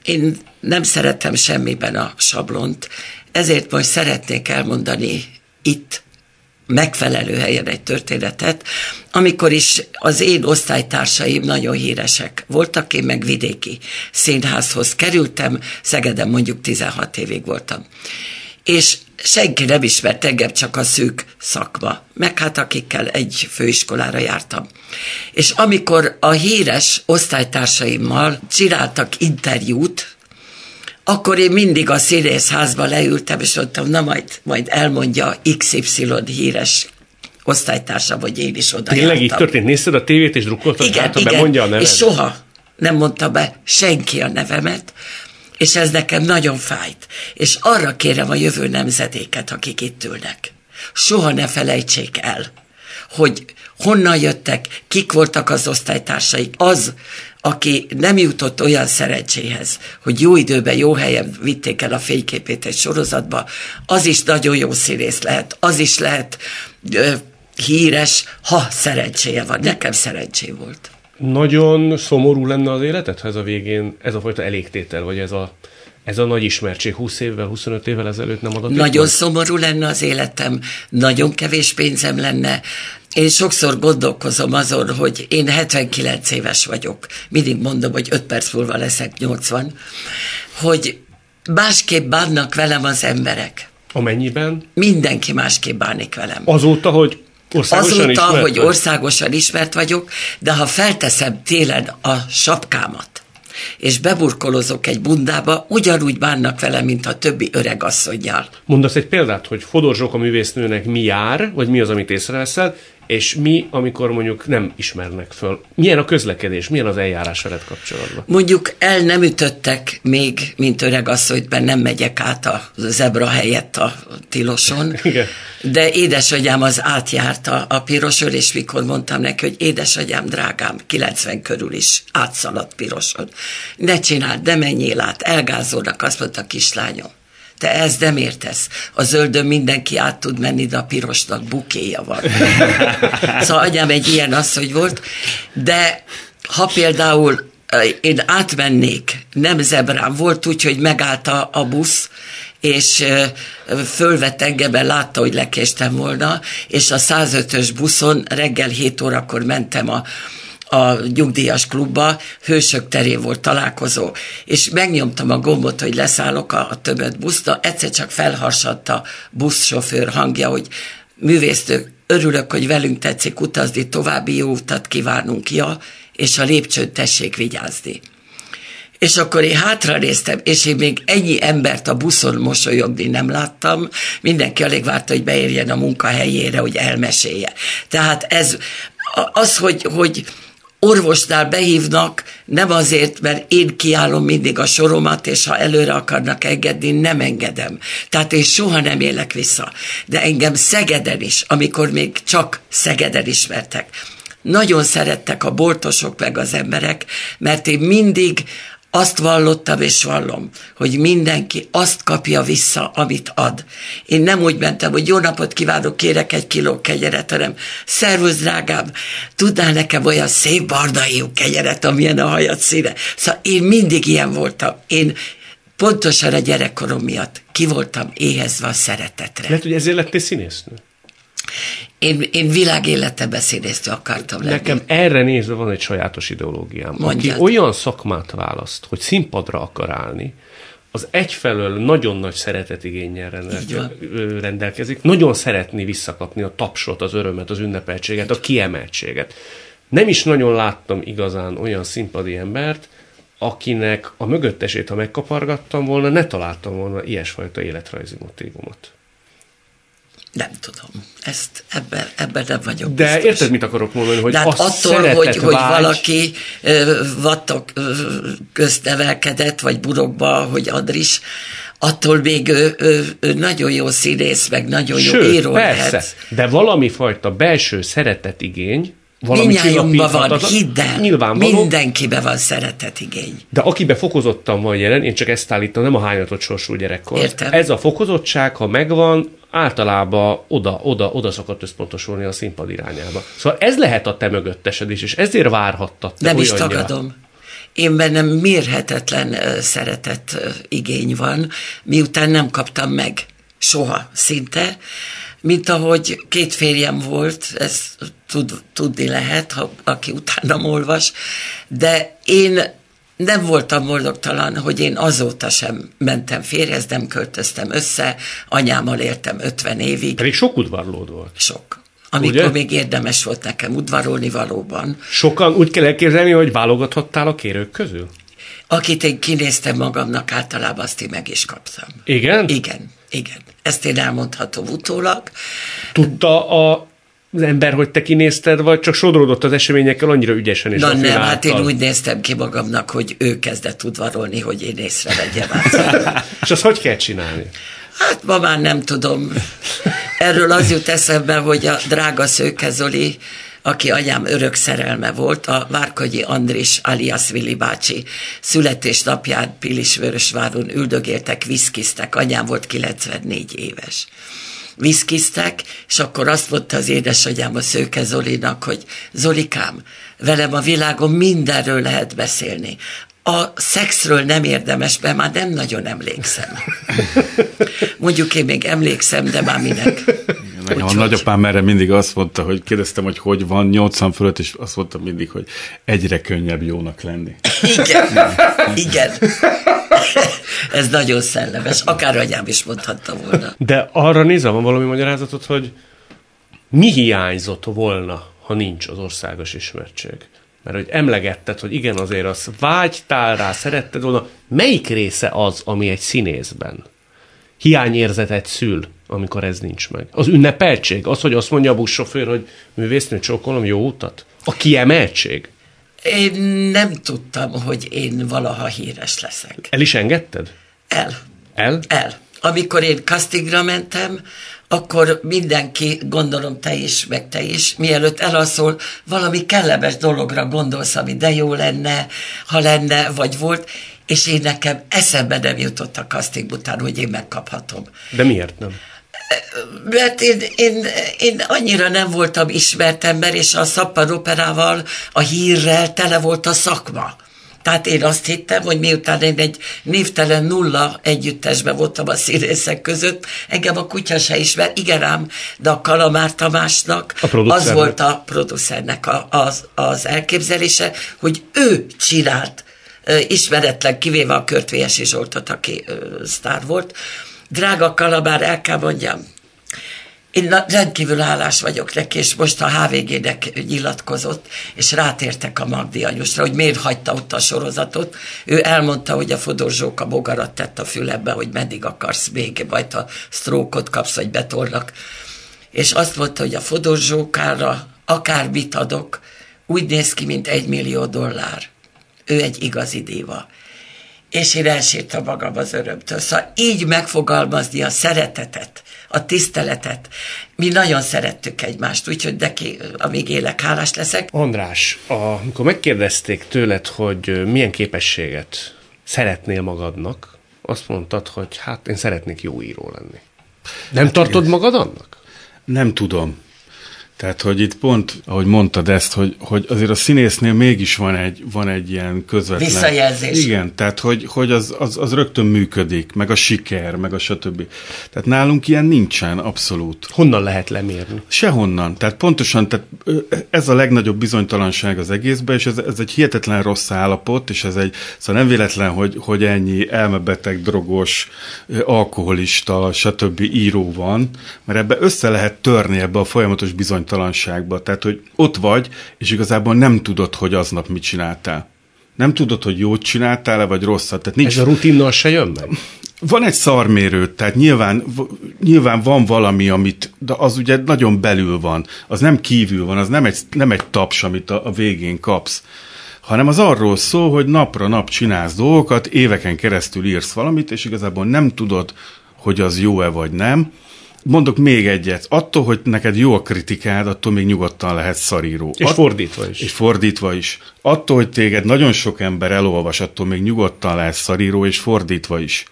én nem szeretem semmiben a sablont, ezért most szeretnék elmondani itt megfelelő helyen egy történetet, amikor is az én osztálytársaim nagyon híresek voltak, én meg vidéki színházhoz kerültem, Szegeden mondjuk 16 évig voltam. És senki nem ismert engem, csak a szűk szakma, meg hát akikkel egy főiskolára jártam. És amikor a híres osztálytársaimmal csináltak interjút, akkor én mindig a színészházba leültem, és mondtam, na majd, majd elmondja XY híres osztálytársa, vagy én is oda Tényleg jártam. így történt? Nézted a tévét, és drukkoltad, igen, hát, igen, bemondja a nevet? és soha nem mondta be senki a nevemet, És ez nekem nagyon fájt. És arra kérem a jövő nemzedéket, akik itt ülnek. Soha ne felejtsék el, hogy honnan jöttek, kik voltak az osztálytársaik. Az, aki nem jutott olyan szerencséhez, hogy jó időben, jó helyen vitték el a fényképét egy sorozatba, az is nagyon jó színész lehet, az is lehet ö, híres, ha szerencséje van. Nekem szerencsé volt. Nagyon szomorú lenne az életed, ha ez a végén ez a fajta elégtétel, vagy ez a, ez a nagy ismertség 20 évvel, 25 évvel ezelőtt nem adott? Nagyon szomorú lenne az életem, nagyon kevés pénzem lenne, én sokszor gondolkozom azon, hogy én 79 éves vagyok, mindig mondom, hogy 5 perc múlva leszek 80, hogy másképp bánnak velem az emberek. Amennyiben? Mindenki másképp bánik velem. Azóta, hogy országosan Azóta, hogy vagy? országosan ismert vagyok, de ha felteszem télen a sapkámat, és beburkolozok egy bundába, ugyanúgy bánnak vele, mint a többi öreg asszonyjal. Mondasz egy példát, hogy Fodor Zsóka művésznőnek mi jár, vagy mi az, amit észreveszel, és mi, amikor mondjuk nem ismernek föl. Milyen a közlekedés, milyen az eljárás veled kapcsolatban? Mondjuk el nem ütöttek még, mint öreg asszonyt, mert nem megyek át a zebra helyett a tiloson. Igen. De édesanyám az átjárt a, piroson, és mikor mondtam neki, hogy édesanyám, drágám, 90 körül is átszaladt piroson. Ne csináld, de menjél át, elgázolnak, azt mondta a kislányom. Te ezt nem értesz. A zöldön mindenki át tud menni, de a pirosnak bukéja van. szóval anyám egy ilyen asszony volt, de ha például én átmennék, nem zebrán, volt úgy, hogy megállt a, a busz, és fölvett engem, látta, hogy lekéstem volna, és a 105-ös buszon reggel 7 órakor mentem a, a nyugdíjas klubba, Hősök terén volt találkozó, és megnyomtam a gombot, hogy leszállok a, a többet buszta, egyszer csak felharsadt a buszsofőr hangja, hogy művésztők, örülök, hogy velünk tetszik utazni, további jó utat kívánunk, ja, és a lépcsőn tessék vigyázni. És akkor én hátra néztem, és én még ennyi embert a buszon mosolyogni nem láttam. Mindenki alig várta, hogy beérjen a munkahelyére, hogy elmesélje. Tehát ez az, hogy, hogy orvosnál behívnak, nem azért, mert én kiállom mindig a soromat, és ha előre akarnak engedni, nem engedem. Tehát én soha nem élek vissza. De engem Szegeden is, amikor még csak Szegeden ismertek, nagyon szerettek a boltosok meg az emberek, mert én mindig azt vallottam és vallom, hogy mindenki azt kapja vissza, amit ad. Én nem úgy mentem, hogy jó napot kívánok, kérek egy kiló kenyeret, hanem szervusz, drágám, tudnál nekem olyan szép bardaiú kenyeret, amilyen a hajad színe. Szóval én mindig ilyen voltam. Én pontosan a gyerekkorom miatt ki voltam éhezve a szeretetre. Lehet, hogy ezért lettél színésznő? Én, én világéletebe színésznő akartam lenni. Nekem erre nézve van egy sajátos ideológiám. Mondjad. Aki olyan szakmát választ, hogy színpadra akar állni, az egyfelől nagyon nagy szeretetigényel rendelke, rendelkezik, nagyon szeretni visszakapni a tapsot, az örömet, az ünnepeltséget, a kiemeltséget. Nem is nagyon láttam igazán olyan színpadi embert, akinek a mögöttesét, ha megkapargattam volna, ne találtam volna ilyesfajta életrajzi motivumot. Nem tudom. Ezt ebben, ebben nem vagyok De biztos. érted, mit akarok mondani? Hogy De hát attól, hogy, hogy vágy, valaki ö, vattok ö, közt nevelkedett, vagy burokba, hogy Adris, attól még ő, ő, ő nagyon jó színész, meg nagyon jó Sőt, író persze, lehet. de valami fajta belső szeretetigény, valami Mindnyájunkban van, hidd el, Nyilvánvaló, mindenkiben van szeretetigény. de akibe fokozottan van jelen, én csak ezt állítom, nem a hányatott sorsú gyerekkor. Értem. Ez a fokozottság, ha megvan, általában oda, oda, oda szokott összpontosulni a színpad irányába. Szóval ez lehet a te mögöttesed is, és ezért várhattad te Nem is olyannyira. tagadom. Én bennem mérhetetlen szeretet igény van, miután nem kaptam meg soha szinte, mint ahogy két férjem volt, ez tud, tudni lehet, ha, aki utána olvas, de én nem voltam boldogtalan, hogy én azóta sem mentem férjhez, nem költöztem össze, anyámmal éltem 50 évig, Pedig sok udvarlód volt. sok. Amikor Ugye? még érdemes volt nekem udvarolni valóban. Sokan úgy kell elképzelni, hogy válogathattál a kérők közül? Akit én kinéztem magamnak, általában azt én meg is kaptam. Igen? Igen, igen. Ezt én elmondhatom utólag. Tudta a az ember, hogy te kinézted, vagy csak sodródott az eseményekkel annyira ügyesen és Na nem, hát én úgy néztem ki magamnak, hogy ő kezdett udvarolni, hogy én észrevegyem át. és azt hogy kell csinálni? Hát ma már nem tudom. Erről az jut eszembe, hogy a drága Szőke Zoli, aki anyám örök szerelme volt, a Várkogyi Andris alias Vili bácsi születésnapján Pilisvörösváron üldögéltek, viszkiztek, anyám volt 94 éves viszkiztek, és akkor azt mondta az édesanyám a Szőke Zolinak, hogy Zolikám, velem a világon mindenről lehet beszélni. A szexről nem érdemes, mert már nem nagyon emlékszem. Mondjuk én még emlékszem, de már minek. Nekem a nagyapám erre mindig azt mondta, hogy kérdeztem, hogy hogy van 80 fölött, és azt mondta mindig, hogy egyre könnyebb jónak lenni. Igen, igen. Ez nagyon szellemes. Akár anyám is mondhatta volna. De arra nézve van valami magyarázatot, hogy mi hiányzott volna, ha nincs az országos ismertség? Mert hogy emlegetted, hogy igen, azért az vágytál rá, szeretted volna. Melyik része az, ami egy színészben hiányérzetet szül, amikor ez nincs meg? Az ünnepeltség? Az, hogy azt mondja a buszsofőr, hogy művésznő csókolom jó utat? A kiemeltség? Én nem tudtam, hogy én valaha híres leszek. El is engedted? El. El? El. Amikor én castingra mentem, akkor mindenki, gondolom te is, meg te is, mielőtt elalszol, valami kellemes dologra gondolsz, ami de jó lenne, ha lenne, vagy volt, és én nekem eszembe nem jutott a casting után, hogy én megkaphatom. De miért nem? Mert én, én, én annyira nem voltam ismert ember, és a Szappan operával, a hírrel tele volt a szakma. Tehát én azt hittem, hogy miután én egy névtelen nulla együttesben voltam a színészek között, engem a kutya se ismer, igen ám, de a Kalamár Tamásnak a az volt a producernek a, az, az elképzelése, hogy ő csinált ismeretlen, kivéve a Körtvélyesi Zsoltot, aki sztár volt. Drága Kalabár, el kell mondjam, én rendkívül hálás vagyok neki, és most a HVG-nek nyilatkozott, és rátértek a Magdi anyusra, hogy miért hagyta ott a sorozatot. Ő elmondta, hogy a Fodor Zsóka bogarat tett a fülembe, hogy meddig akarsz még, majd ha sztrókot kapsz, vagy betolnak. És azt mondta, hogy a Fodor Zsókára akármit adok, úgy néz ki, mint egy millió dollár. Ő egy igazi diva és én elsírtam magam az örömtől. Szóval így megfogalmazni a szeretetet, a tiszteletet. Mi nagyon szerettük egymást, úgyhogy neki, amíg élek, hálás leszek. András, amikor megkérdezték tőled, hogy milyen képességet szeretnél magadnak, azt mondtad, hogy hát én szeretnék jó író lenni. Nem hát tartod igen. magad annak? Nem tudom. Tehát, hogy itt pont, ahogy mondtad ezt, hogy, hogy azért a színésznél mégis van egy, van egy ilyen közvetlen... Visszajelzés. Igen, tehát, hogy, hogy az, az, az rögtön működik, meg a siker, meg a stb. Tehát nálunk ilyen nincsen, abszolút. Honnan lehet lemérni? Sehonnan. Tehát pontosan, tehát ez a legnagyobb bizonytalanság az egészben, és ez, ez egy hihetetlen rossz állapot, és ez egy, szóval nem véletlen, hogy, hogy ennyi elmebeteg, drogos, alkoholista, stb. író van, mert ebbe össze lehet törni ebbe a folyamatos bizonytalanságba bizonytalanságba. Tehát, hogy ott vagy, és igazából nem tudod, hogy aznap mit csináltál. Nem tudod, hogy jót csináltál-e, vagy rosszat. Tehát nincs... Ez a rutinnal se jön meg? Van egy szarmérő, tehát nyilván, nyilván van valami, amit, de az ugye nagyon belül van, az nem kívül van, az nem egy, nem egy taps, amit a, a végén kapsz, hanem az arról szól, hogy napra nap csinálsz dolgokat, éveken keresztül írsz valamit, és igazából nem tudod, hogy az jó-e vagy nem, Mondok még egyet. Attól, hogy neked jó a kritikád, attól még nyugodtan lehet szaríró. És At- fordítva is. És fordítva is. Attól, hogy téged nagyon sok ember elolvas, attól még nyugodtan lehet szaríró, és fordítva is.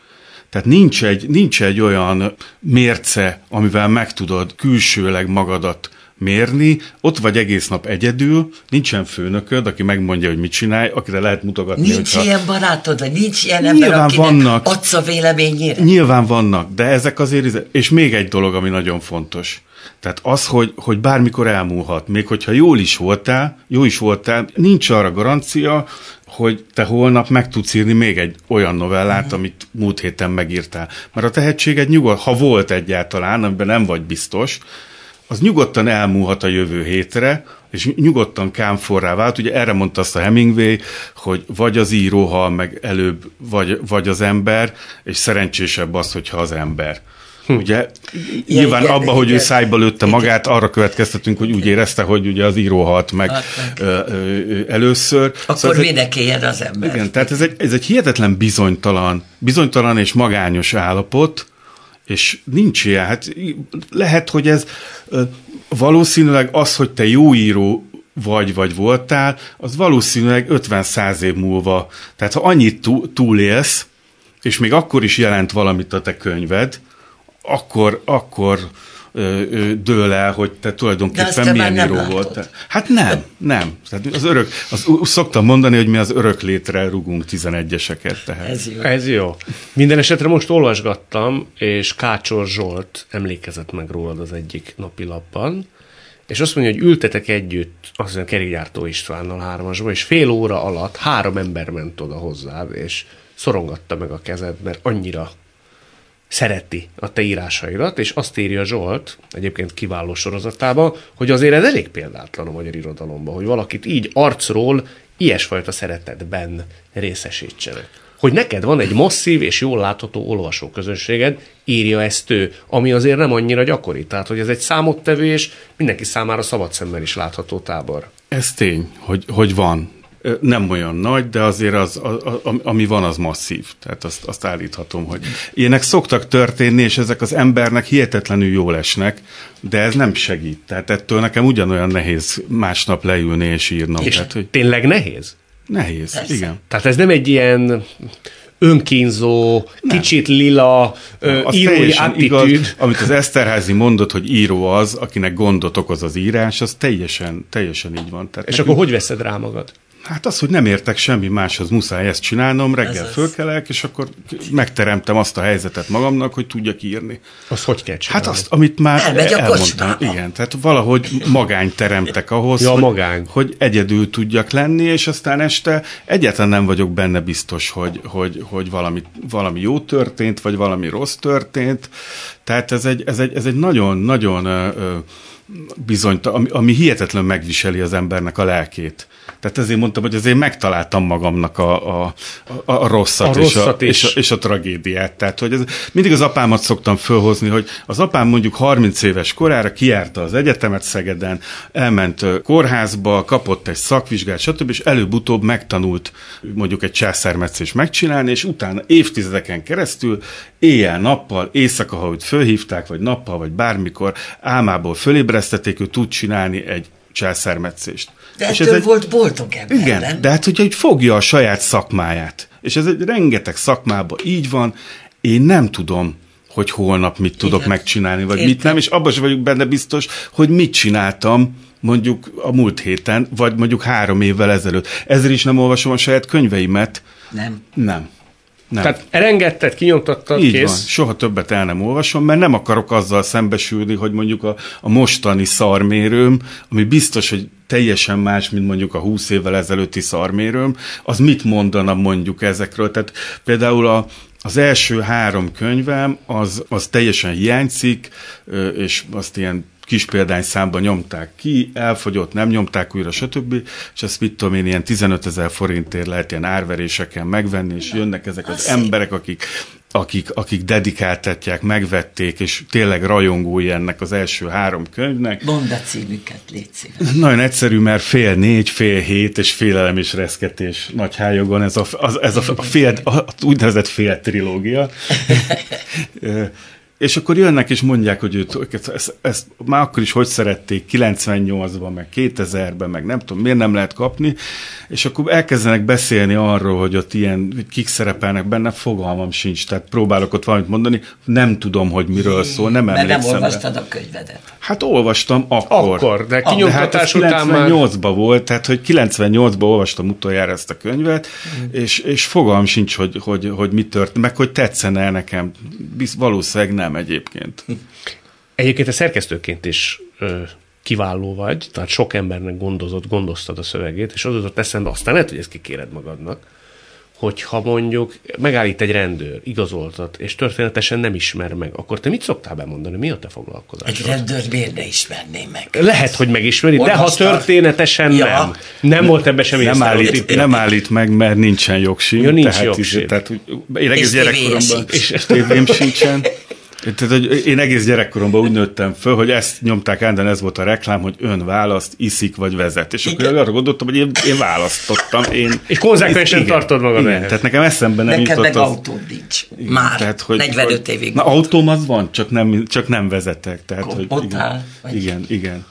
Tehát nincs egy, nincs egy olyan mérce, amivel meg tudod külsőleg magadat mérni, ott vagy egész nap egyedül, nincsen főnököd, aki megmondja, hogy mit csinálj, akire lehet mutogatni. Nincs hogyha... ilyen barátod, vagy nincs ilyen ember, Nyilván vannak. adsz a véleményére? Nyilván vannak, de ezek azért, és még egy dolog, ami nagyon fontos. Tehát az, hogy, hogy bármikor elmúlhat, még hogyha jól is voltál, jó is voltál, nincs arra garancia, hogy te holnap meg tudsz írni még egy olyan novellát, uh-huh. amit múlt héten megírtál. Mert a tehetséged nyugodt, ha volt egyáltalán, amiben nem vagy biztos, az nyugodtan elmúlhat a jövő hétre, és nyugodtan kámforrá vált. Ugye erre mondta azt a Hemingway, hogy vagy az író hal meg előbb, vagy, vagy az ember, és szerencsésebb az, hogyha az ember. Ugye nyilván igen, abba, hogy ő igen. szájba lőtte magát, arra következtetünk, hogy úgy érezte, hogy ugye az író halt meg, Halt meg. Ö, ö, először. Akkor Szóval védekeljen az ember. igen, tehát ez egy, ez egy hihetetlen bizonytalan, bizonytalan és magányos állapot, és nincs ilyen. Hát lehet, hogy ez valószínűleg az, hogy te jó író vagy, vagy voltál, az valószínűleg 50-100 év múlva, tehát ha annyit tú- túlélsz, és még akkor is jelent valamit a te könyved, akkor, akkor ö, ö, dől el, hogy te tulajdonképpen te milyen író látod. voltál. Hát nem, nem. Tehát az örök, az, szoktam mondani, hogy mi az örök létre rugunk 11-eseket. Tehát. Ez jó. Ez jó. Minden esetre most olvasgattam, és Kácsor Zsolt emlékezett meg rólad az egyik napilapban, és azt mondja, hogy ültetek együtt, azt mondja, Kerékgyártó Istvánnal hármasba, és fél óra alatt három ember ment oda hozzád, és szorongatta meg a kezed, mert annyira szereti a te írásaidat, és azt írja Zsolt, egyébként kiváló sorozatában, hogy azért ez elég példátlan a magyar irodalomban, hogy valakit így arcról ilyesfajta szeretetben részesítsenek. Hogy neked van egy masszív és jól látható olvasóközönséged, írja ezt ő, ami azért nem annyira gyakori. Tehát, hogy ez egy számottevő és mindenki számára szabad szemmel is látható tábor. Ez tény, hogy, hogy van. Nem olyan nagy, de azért az, a, a, ami van, az masszív. Tehát azt, azt állíthatom, hogy ilyenek szoktak történni, és ezek az embernek hihetetlenül jól esnek, de ez nem segít. Tehát ettől nekem ugyanolyan nehéz másnap leülni és írnom. És Tehát, hogy tényleg nehéz? nehéz, Persze. igen. Tehát ez nem egy ilyen önkínzó, nem. kicsit lila, ö, Az írói teljesen igaz, attitűd. amit az Eszterházi mondott, hogy író az, akinek gondot okoz az írás, az teljesen, teljesen így van. Tehát És nekünk- akkor hogy veszed rá magad? Hát az, hogy nem értek semmi máshoz, muszáj ezt csinálnom, reggel Ez fölkelek, és akkor megteremtem azt a helyzetet magamnak, hogy tudjak írni. Azt hogy kell Hát csinálni? azt, amit már Elmegy elmondtam. Igen, tehát valahogy magány teremtek ahhoz, Ja, hogy, magány. hogy egyedül tudjak lenni, és aztán este egyáltalán nem vagyok benne biztos, hogy, hogy, hogy valami, valami jó történt, vagy valami rossz történt. Tehát ez egy, ez egy, ez egy nagyon-nagyon ö, ö, bizony, ami, ami hihetetlen megviseli az embernek a lelkét. Tehát ezért mondtam, hogy azért megtaláltam magamnak a, a, a, a rosszat, A és, a, rosszat is. és, a, és a tragédiát. Tehát, hogy ez, mindig az apámat szoktam fölhozni, hogy az apám mondjuk 30 éves korára kijárta az egyetemet Szegeden, elment kórházba, kapott egy szakvizsgát, stb., és előbb-utóbb megtanult mondjuk egy császármetszést megcsinálni, és utána évtizedeken keresztül éjjel-nappal, éjszaka, ha őt fölhívták, vagy nappal, vagy bármikor álmából fölébresztették, ő tud csinálni egy császármetszést. De És ettől egy- volt boldog ember, igen, nem? de hát hogyha hogy fogja a saját szakmáját, és ez egy rengeteg szakmában így van, én nem tudom, hogy holnap mit tudok Igen. megcsinálni, vagy Értem. mit nem, és abban sem vagyok benne biztos, hogy mit csináltam mondjuk a múlt héten, vagy mondjuk három évvel ezelőtt. Ezért is nem olvasom a saját könyveimet. Nem. Nem. Nem. Tehát elengedted, kinyomtattad, Így kész. van, soha többet el nem olvasom, mert nem akarok azzal szembesülni, hogy mondjuk a, a mostani szarmérőm, ami biztos, hogy teljesen más, mint mondjuk a 20 évvel ezelőtti szarmérőm, az mit mondana mondjuk ezekről. Tehát például a, az első három könyvem az, az teljesen hiányzik, és azt ilyen kis példányszámba nyomták ki, elfogyott, nem nyomták újra, stb. És ezt mit tudom én, ilyen 15 ezer forintért lehet ilyen árveréseken megvenni, és jönnek ezek az emberek, akik akik, akik dedikáltatják, megvették, és tényleg rajongói ennek az első három könyvnek. Mondd a címüket, légy szíves. Nagyon egyszerű, mert fél négy, fél hét, és félelem és reszketés nagy hályogon, ez a, az, ez a, a, fél, a úgynevezett fél trilógia. És akkor jönnek és mondják, hogy őt, ezt, ezt, már akkor is hogy szerették 98-ban, meg 2000-ben, meg nem tudom, miért nem lehet kapni, és akkor elkezdenek beszélni arról, hogy ott ilyen, hogy kik szerepelnek benne, fogalmam sincs, tehát próbálok ott valamit mondani, nem tudom, hogy miről szól, nem Mert nem emlékszem. olvastad a könyvedet. Hát olvastam akkor. Akkor, de de hát ez kinyomtatás után már... 98-ban volt, tehát hogy 98-ban olvastam utoljára ezt a könyvet, Mm. és, és fogalm sincs, hogy, hogy, hogy mi történt, meg hogy tetszene el nekem. Biz, valószínűleg nem egyébként. Egyébként a szerkesztőként is ö, kiváló vagy, tehát sok embernek gondozott, gondoztad a szövegét, és az jutott eszembe, aztán lehet, hogy ezt kikéred magadnak, hogyha mondjuk megállít egy rendőr, igazoltat, és történetesen nem ismer meg, akkor te mit szoktál bemondani? Mi a te Egy foglalkozásod? rendőr miért ne ismerné meg? Lehet, hogy megismeri, de ha történetesen Ja. nem. Nem volt ebben semmi Nem állít, nem állít meg, mert nincsen jogsim. Ja, nincs tehát, jogsim. Tehát, úgy- én egész gyerekkoromban és tévém sincsen. Tehát, hogy én egész gyerekkoromban úgy nőttem föl, hogy ezt nyomták át, ez volt a reklám, hogy ön választ, iszik vagy vezet. És akkor arra gondoltam, hogy én, én választottam. Én, és konzekvensen tartod magad igen, Tehát nekem eszembe nem Neked jutott meg az... autód nincs. Már. Tehát, hogy, 45 hogy, évig. Na, autóm az van, csak nem, csak nem vezetek. Tehát, hogy, igen, igen, igen.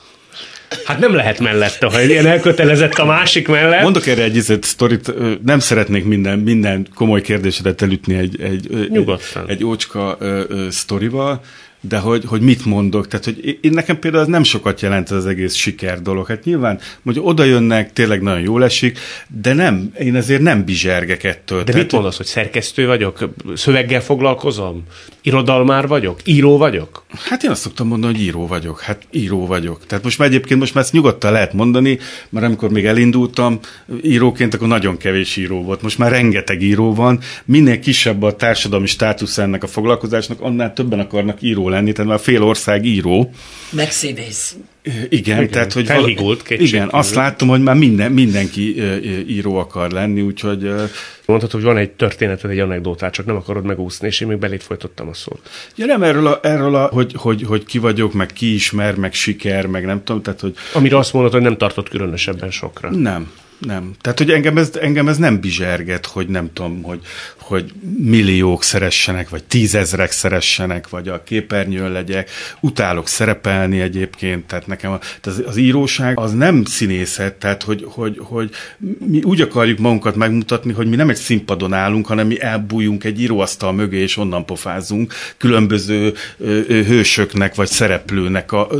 Hát nem lehet mellette, ha ilyen elkötelezett a másik mellett. Mondok erre egy izet, sztorit, nem szeretnék minden, minden komoly kérdésedet elütni egy, egy, egy, egy ócska ö, ö, sztorival, de hogy, hogy mit mondok. Tehát, hogy én nekem például ez nem sokat jelent az egész siker dolog. Hát nyilván, hogy oda jönnek, tényleg nagyon jól esik, de nem, én ezért nem bizsergek ettől. De Tehát, mit mondasz, hogy szerkesztő vagyok? Szöveggel foglalkozom? Irodalmár vagyok? Író vagyok? Hát én azt szoktam mondani, hogy író vagyok. Hát író vagyok. Tehát most már egyébként most már ezt nyugodtan lehet mondani, mert amikor még elindultam íróként, akkor nagyon kevés író volt. Most már rengeteg író van. Minél kisebb a társadalmi státusz ennek a foglalkozásnak, annál többen akarnak író lenni, tehát már fél ország író. Meg színész. Igen, igen, tehát hogy felhigult val- Igen, azt látom, hogy már minden, mindenki író akar lenni, úgyhogy... Mondhatod, hogy van egy történeted, egy anekdotát, csak nem akarod megúszni, és én még belét folytottam a szót. Ja, nem erről, a, erről a, hogy, hogy, hogy ki vagyok, meg ki ismer, meg siker, meg nem tudom, tehát hogy... Amire azt mondod, hogy nem tartott különösebben sokra. Nem, nem. Tehát, hogy engem ez, engem ez nem bizserget, hogy nem tudom, hogy, hogy milliók szeressenek, vagy tízezrek szeressenek, vagy a képernyőn legyek. Utálok szerepelni egyébként, tehát nekem a, tehát az, az íróság az nem színészet, tehát hogy, hogy, hogy mi úgy akarjuk magunkat megmutatni, hogy mi nem egy színpadon állunk, hanem mi elbújunk egy íróasztal mögé, és onnan pofázunk különböző ö, ö, hősöknek, vagy szereplőnek a ö,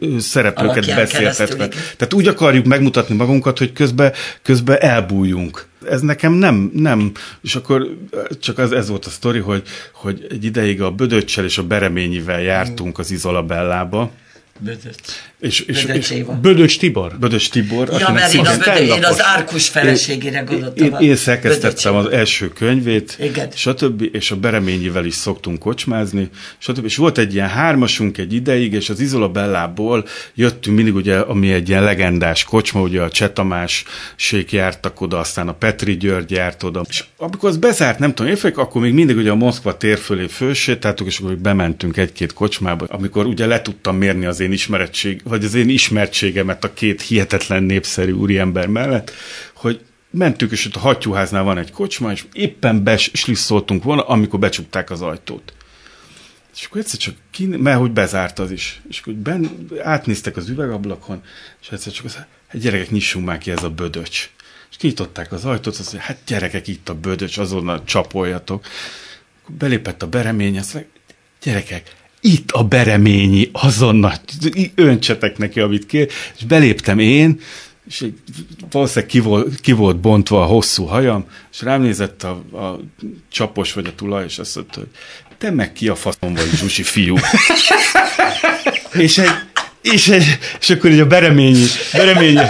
ö, szereplőket beszéltetve. Tehát úgy akarjuk megmutatni magunkat, hogy közben, közben elbújjunk ez nekem nem, nem, és akkor csak az, ez volt a sztori, hogy, hogy egy ideig a Bödöccsel és a Bereményivel jártunk az Izolabellába, Bödöcs. És, és, Bödöcs, és Bödöcs Tibor. Bödöcs Tibor. Ja, mert én, a Bödö, én az árkus feleségére gondoltam. Én, én szerkesztettem az első könyvét, Igen. stb. És a Bereményivel is szoktunk kocsmázni, stb. És volt egy ilyen hármasunk egy ideig, és az Izola Bellából jöttünk mindig, ugye, ami egy ilyen legendás kocsma, ugye a Csetamás sék jártak oda, aztán a Petri György járt oda. És amikor az bezárt, nem tudom, évek, akkor még mindig ugye a Moszkva tér fölé fölsétáltuk, és akkor bementünk egy-két kocsmába, amikor ugye le tudtam mérni az én ismerettség, vagy az én ismertségemet a két hihetetlen népszerű úriember mellett, hogy mentünk, és ott a hattyúháznál van egy kocsma, és éppen beslisszoltunk volna, amikor becsukták az ajtót. És akkor egyszer csak, ki, mert hogy bezárt az is. És akkor ben, átnéztek az üvegablakon, és egyszer csak az, hát gyerekek, nyissunk már ki ez a bödöcs. És kinyitották az ajtót, azt mondja, hát gyerekek, itt a bödöcs, azonnal csapoljatok. Akkor belépett a beremény, azt mondja, gyerekek, itt a bereményi, azonnal öntsetek neki, amit kér, és beléptem én, és valószínűleg ki volt, ki volt bontva a hosszú hajam, és rám nézett a, a csapos vagy a tulaj, és azt mondta, hogy te meg ki a faszom vagy, Zsusi fiú. és, egy, és, egy, és akkor így a bereményi, bereményi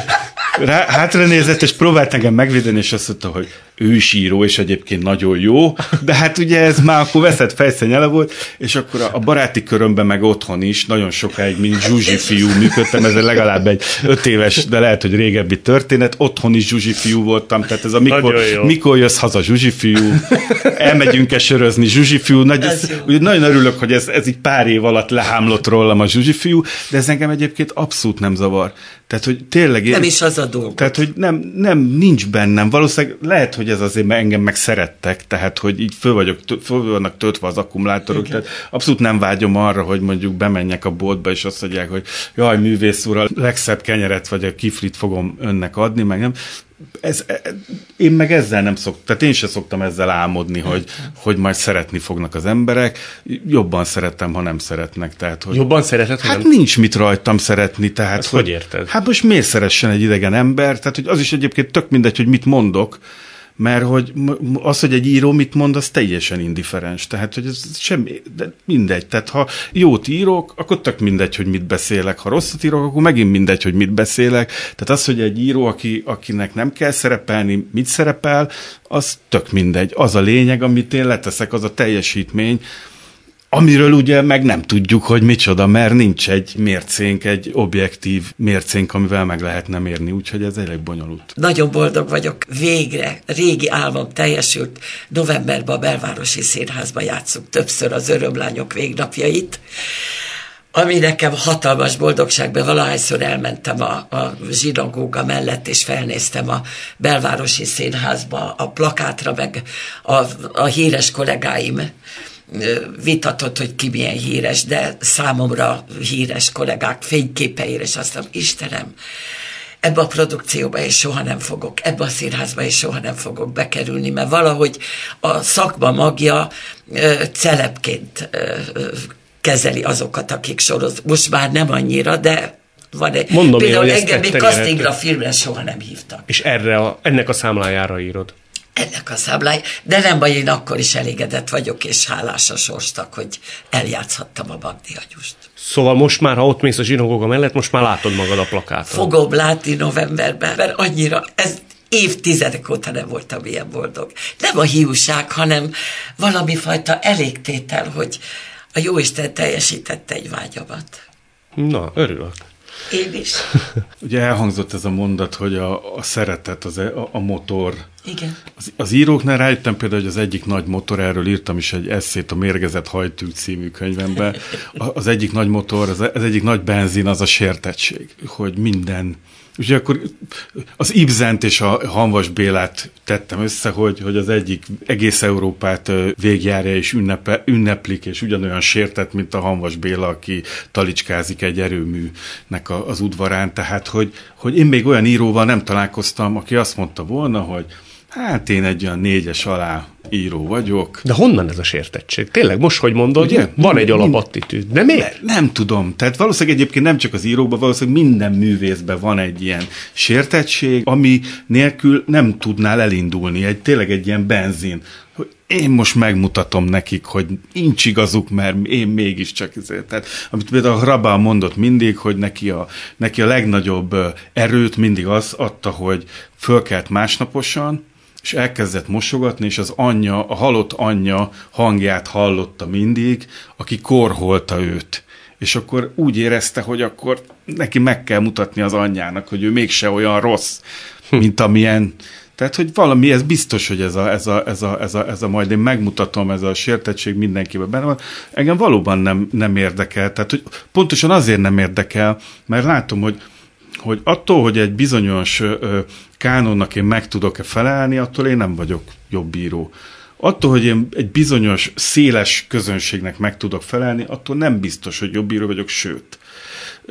rá, hátra nézett, és próbált engem megvédeni, és azt mondta, hogy ő is író, és egyébként nagyon jó, de hát ugye ez már akkor veszett fejszennyele volt, és akkor a, baráti körömben meg otthon is nagyon sokáig, mint Zsuzsi fiú működtem, ez legalább egy öt éves, de lehet, hogy régebbi történet, otthon is Zsuzsi fiú voltam, tehát ez a mikor, mikor jössz haza Zsuzsi fiú, elmegyünk-e sörözni Zsuzsi fiú, nagy, ez, ugye nagyon örülök, hogy ez, ez így pár év alatt lehámlott rólam a Zsuzsi fiú, de ez engem egyébként abszolút nem zavar. Tehát, hogy tényleg... Nem is az a dolog. Tehát, hogy nem, nem, nincs bennem. Valószínűleg lehet, hogy ez azért mert engem meg szerettek, tehát, hogy így föl, vagyok, föl vannak töltve az akkumulátorok, Igen. tehát abszolút nem vágyom arra, hogy mondjuk bemenjek a boltba, és azt mondják, hogy jaj, művész úr, a legszebb kenyeret vagy a kiflit fogom önnek adni, meg nem ez, e, én meg ezzel nem szoktam, tehát én sem szoktam ezzel álmodni, hogy, hogy majd szeretni fognak az emberek. Jobban szerettem, ha nem szeretnek. Tehát, hogy, Jobban szereted, Hát nem? nincs mit rajtam szeretni. Tehát, Ezt hogy, hogy érted? Hát most miért szeressen egy idegen ember? Tehát, hogy az is egyébként tök mindegy, hogy mit mondok, mert hogy az, hogy egy író mit mond, az teljesen indiferens. Tehát, hogy ez semmi, de mindegy. Tehát, ha jót írok, akkor tök mindegy, hogy mit beszélek. Ha rosszat írok, akkor megint mindegy, hogy mit beszélek. Tehát az, hogy egy író, aki, akinek nem kell szerepelni, mit szerepel, az tök mindegy. Az a lényeg, amit én leteszek, az a teljesítmény, amiről ugye meg nem tudjuk, hogy micsoda, mert nincs egy mércénk, egy objektív mércénk, amivel meg lehetne mérni, úgyhogy ez elég bonyolult. Nagyon boldog vagyok, végre, régi álmom teljesült. Novemberben a Belvárosi Színházban játszunk többször az Örömlányok végnapjait, ami nekem hatalmas boldogság, mert valahányszor elmentem a, a zsinagóga mellett, és felnéztem a belvárosi színházba, a plakátra, meg a, a híres kollégáim vitatott, hogy ki milyen híres, de számomra híres kollégák fényképeire, és azt mondom, Istenem, ebbe a produkcióba és soha nem fogok, ebbe a színházba és soha nem fogok bekerülni, mert valahogy a szakma magja celebként kezeli azokat, akik soroz. Most már nem annyira, de van egy... Mondom Például én, engem még castingra filmre soha nem hívtak. És erre a, ennek a számlájára írod. Ennek a számláj, de nem baj, én akkor is elégedett vagyok, és hálás a sorstak, hogy eljátszhattam a Magdi Agyust. Szóval most már, ha ott mész a zsinagóga mellett, most már látod magad a plakáton. Fogom látni novemberben, mert annyira, ez évtizedek óta nem voltam ilyen boldog. Nem a hiúság, hanem valami fajta elégtétel, hogy a Jóisten teljesítette egy vágyamat. Na, örülök. Én is. Ugye elhangzott ez a mondat, hogy a, a szeretet, az, a, a motor. Igen. Az, az íróknál rájöttem például, hogy az egyik nagy motor, erről írtam is egy eszét a Mérgezett hajtűk című könyvemben. Az egyik nagy motor, az, az egyik nagy benzin az a sértettség, hogy minden Ugye akkor az Ibzent és a Hanvas Bélát tettem össze, hogy, hogy az egyik egész Európát végjárja és ünnepe, ünneplik, és ugyanolyan sértett, mint a Hanvas Béla, aki talicskázik egy erőműnek az udvarán. Tehát, hogy, hogy én még olyan íróval nem találkoztam, aki azt mondta volna, hogy Hát én egy olyan négyes alá író vagyok. De honnan ez a sértettség? Tényleg, most, hogy mondod, Ugye? van egy alapattitűd. De miért? Nem, nem tudom. Tehát valószínűleg egyébként nem csak az írókban, valószínűleg minden művészben van egy ilyen sértettség, ami nélkül nem tudnál elindulni. Egy, tényleg egy ilyen benzin. Hogy én most megmutatom nekik, hogy nincs igazuk, mert én mégiscsak ezért. Tehát, amit például Hrabal mondott mindig, hogy neki a, neki a legnagyobb erőt mindig az adta, hogy fölkelt másnaposan, és elkezdett mosogatni, és az anyja, a halott anyja hangját hallotta mindig, aki korholta őt. És akkor úgy érezte, hogy akkor neki meg kell mutatni az anyjának, hogy ő mégse olyan rossz, mint amilyen tehát, hogy valami, ez biztos, hogy ez a, ez a, ez a, ez a, ez a majd én megmutatom, ez a sértettség mindenkiben benne van. Engem valóban nem, nem érdekel. Tehát, hogy pontosan azért nem érdekel, mert látom, hogy hogy attól, hogy egy bizonyos kánonnak én meg tudok-e felelni, attól én nem vagyok jobb bíró. Attól, hogy én egy bizonyos széles közönségnek meg tudok felelni, attól nem biztos, hogy jobb bíró vagyok, sőt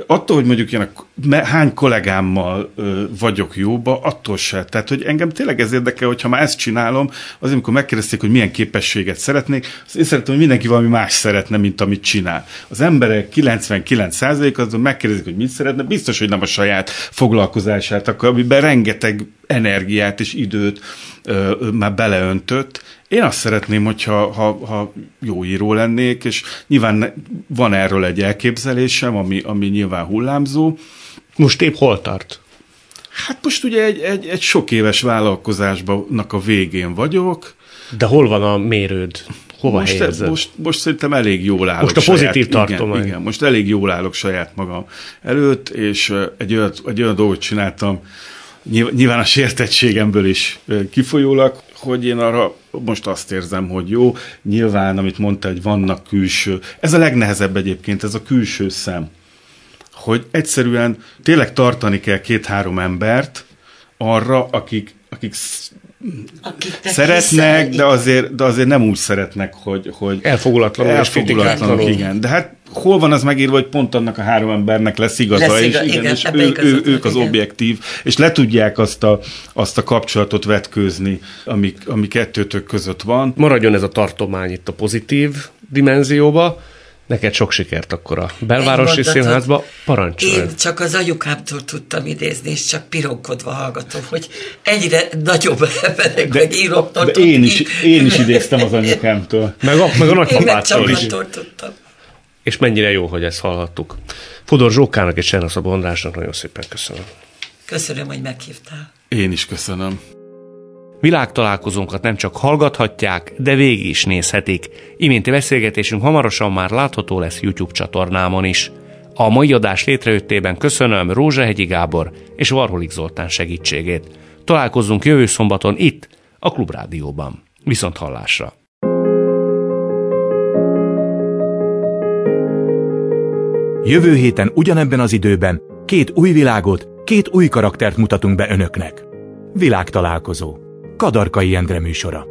attól, hogy mondjuk ilyen hány kollégámmal ö, vagyok jóba, attól se. Tehát, hogy engem tényleg ez érdekel, hogyha már ezt csinálom, az amikor megkérdezték, hogy milyen képességet szeretnék, az én szeretem, hogy mindenki valami más szeretne, mint amit csinál. Az emberek 99% azon megkérdezik, hogy mit szeretne, biztos, hogy nem a saját foglalkozását akar, amiben rengeteg energiát és időt ö, ö, már beleöntött, én azt szeretném, hogyha ha, ha jó író lennék, és nyilván van erről egy elképzelésem, ami, ami nyilván hullámzó. Most épp hol tart? Hát most ugye egy, egy, egy sok éves vállalkozásnak a végén vagyok. De hol van a mérőd? Hova most, helyezed? Most, most szerintem elég jól állok. Most a pozitív saját, tartomány. Igen, igen, most elég jól állok saját magam előtt, és egy olyan, egy olyan dolgot csináltam, nyilván a sértettségemből is kifolyólag, hogy én arra most azt érzem, hogy jó, nyilván, amit mondta, hogy vannak külső, ez a legnehezebb egyébként, ez a külső szem, hogy egyszerűen tényleg tartani kell két-három embert arra, akik, akik szeretnek, de azért, de azért nem úgy szeretnek, hogy, hogy elfogulatlanul, elfogulatlanul igen. De hát hol van az megírva, hogy pont annak a három embernek lesz igaza, lesz igaz, és, igen, igen, és ő, ő, ők az igen. objektív, és le tudják azt a, azt a kapcsolatot vetkőzni, ami, ami kettőtök között van. Maradjon ez a tartomány itt a pozitív dimenzióba, Neked sok sikert akkor a belvárosi színházba, parancsolj. Én csak az anyukámtól tudtam idézni, és csak pironkodva hallgatom, hogy egyre nagyobb emberek, de, meg íróktól de én is, én is idéztem az anyukámtól. Meg a, meg a nagypapától is. tudtam. És mennyire jó, hogy ezt hallhattuk. Fodor Zsókának és Csernaszabó Andrásnak nagyon szépen köszönöm. Köszönöm, hogy meghívtál. Én is köszönöm. Világtalálkozónkat nem csak hallgathatják, de végig is nézhetik. Iménti beszélgetésünk hamarosan már látható lesz YouTube csatornámon is. A mai adás létrejöttében köszönöm Rózsahegyi Gábor és Varholik Zoltán segítségét. Találkozzunk jövő szombaton itt, a Klubrádióban. Viszont hallásra! Jövő héten ugyanebben az időben két új világot, két új karaktert mutatunk be önöknek. Világtalálkozó. Kadarkai Endre műsora.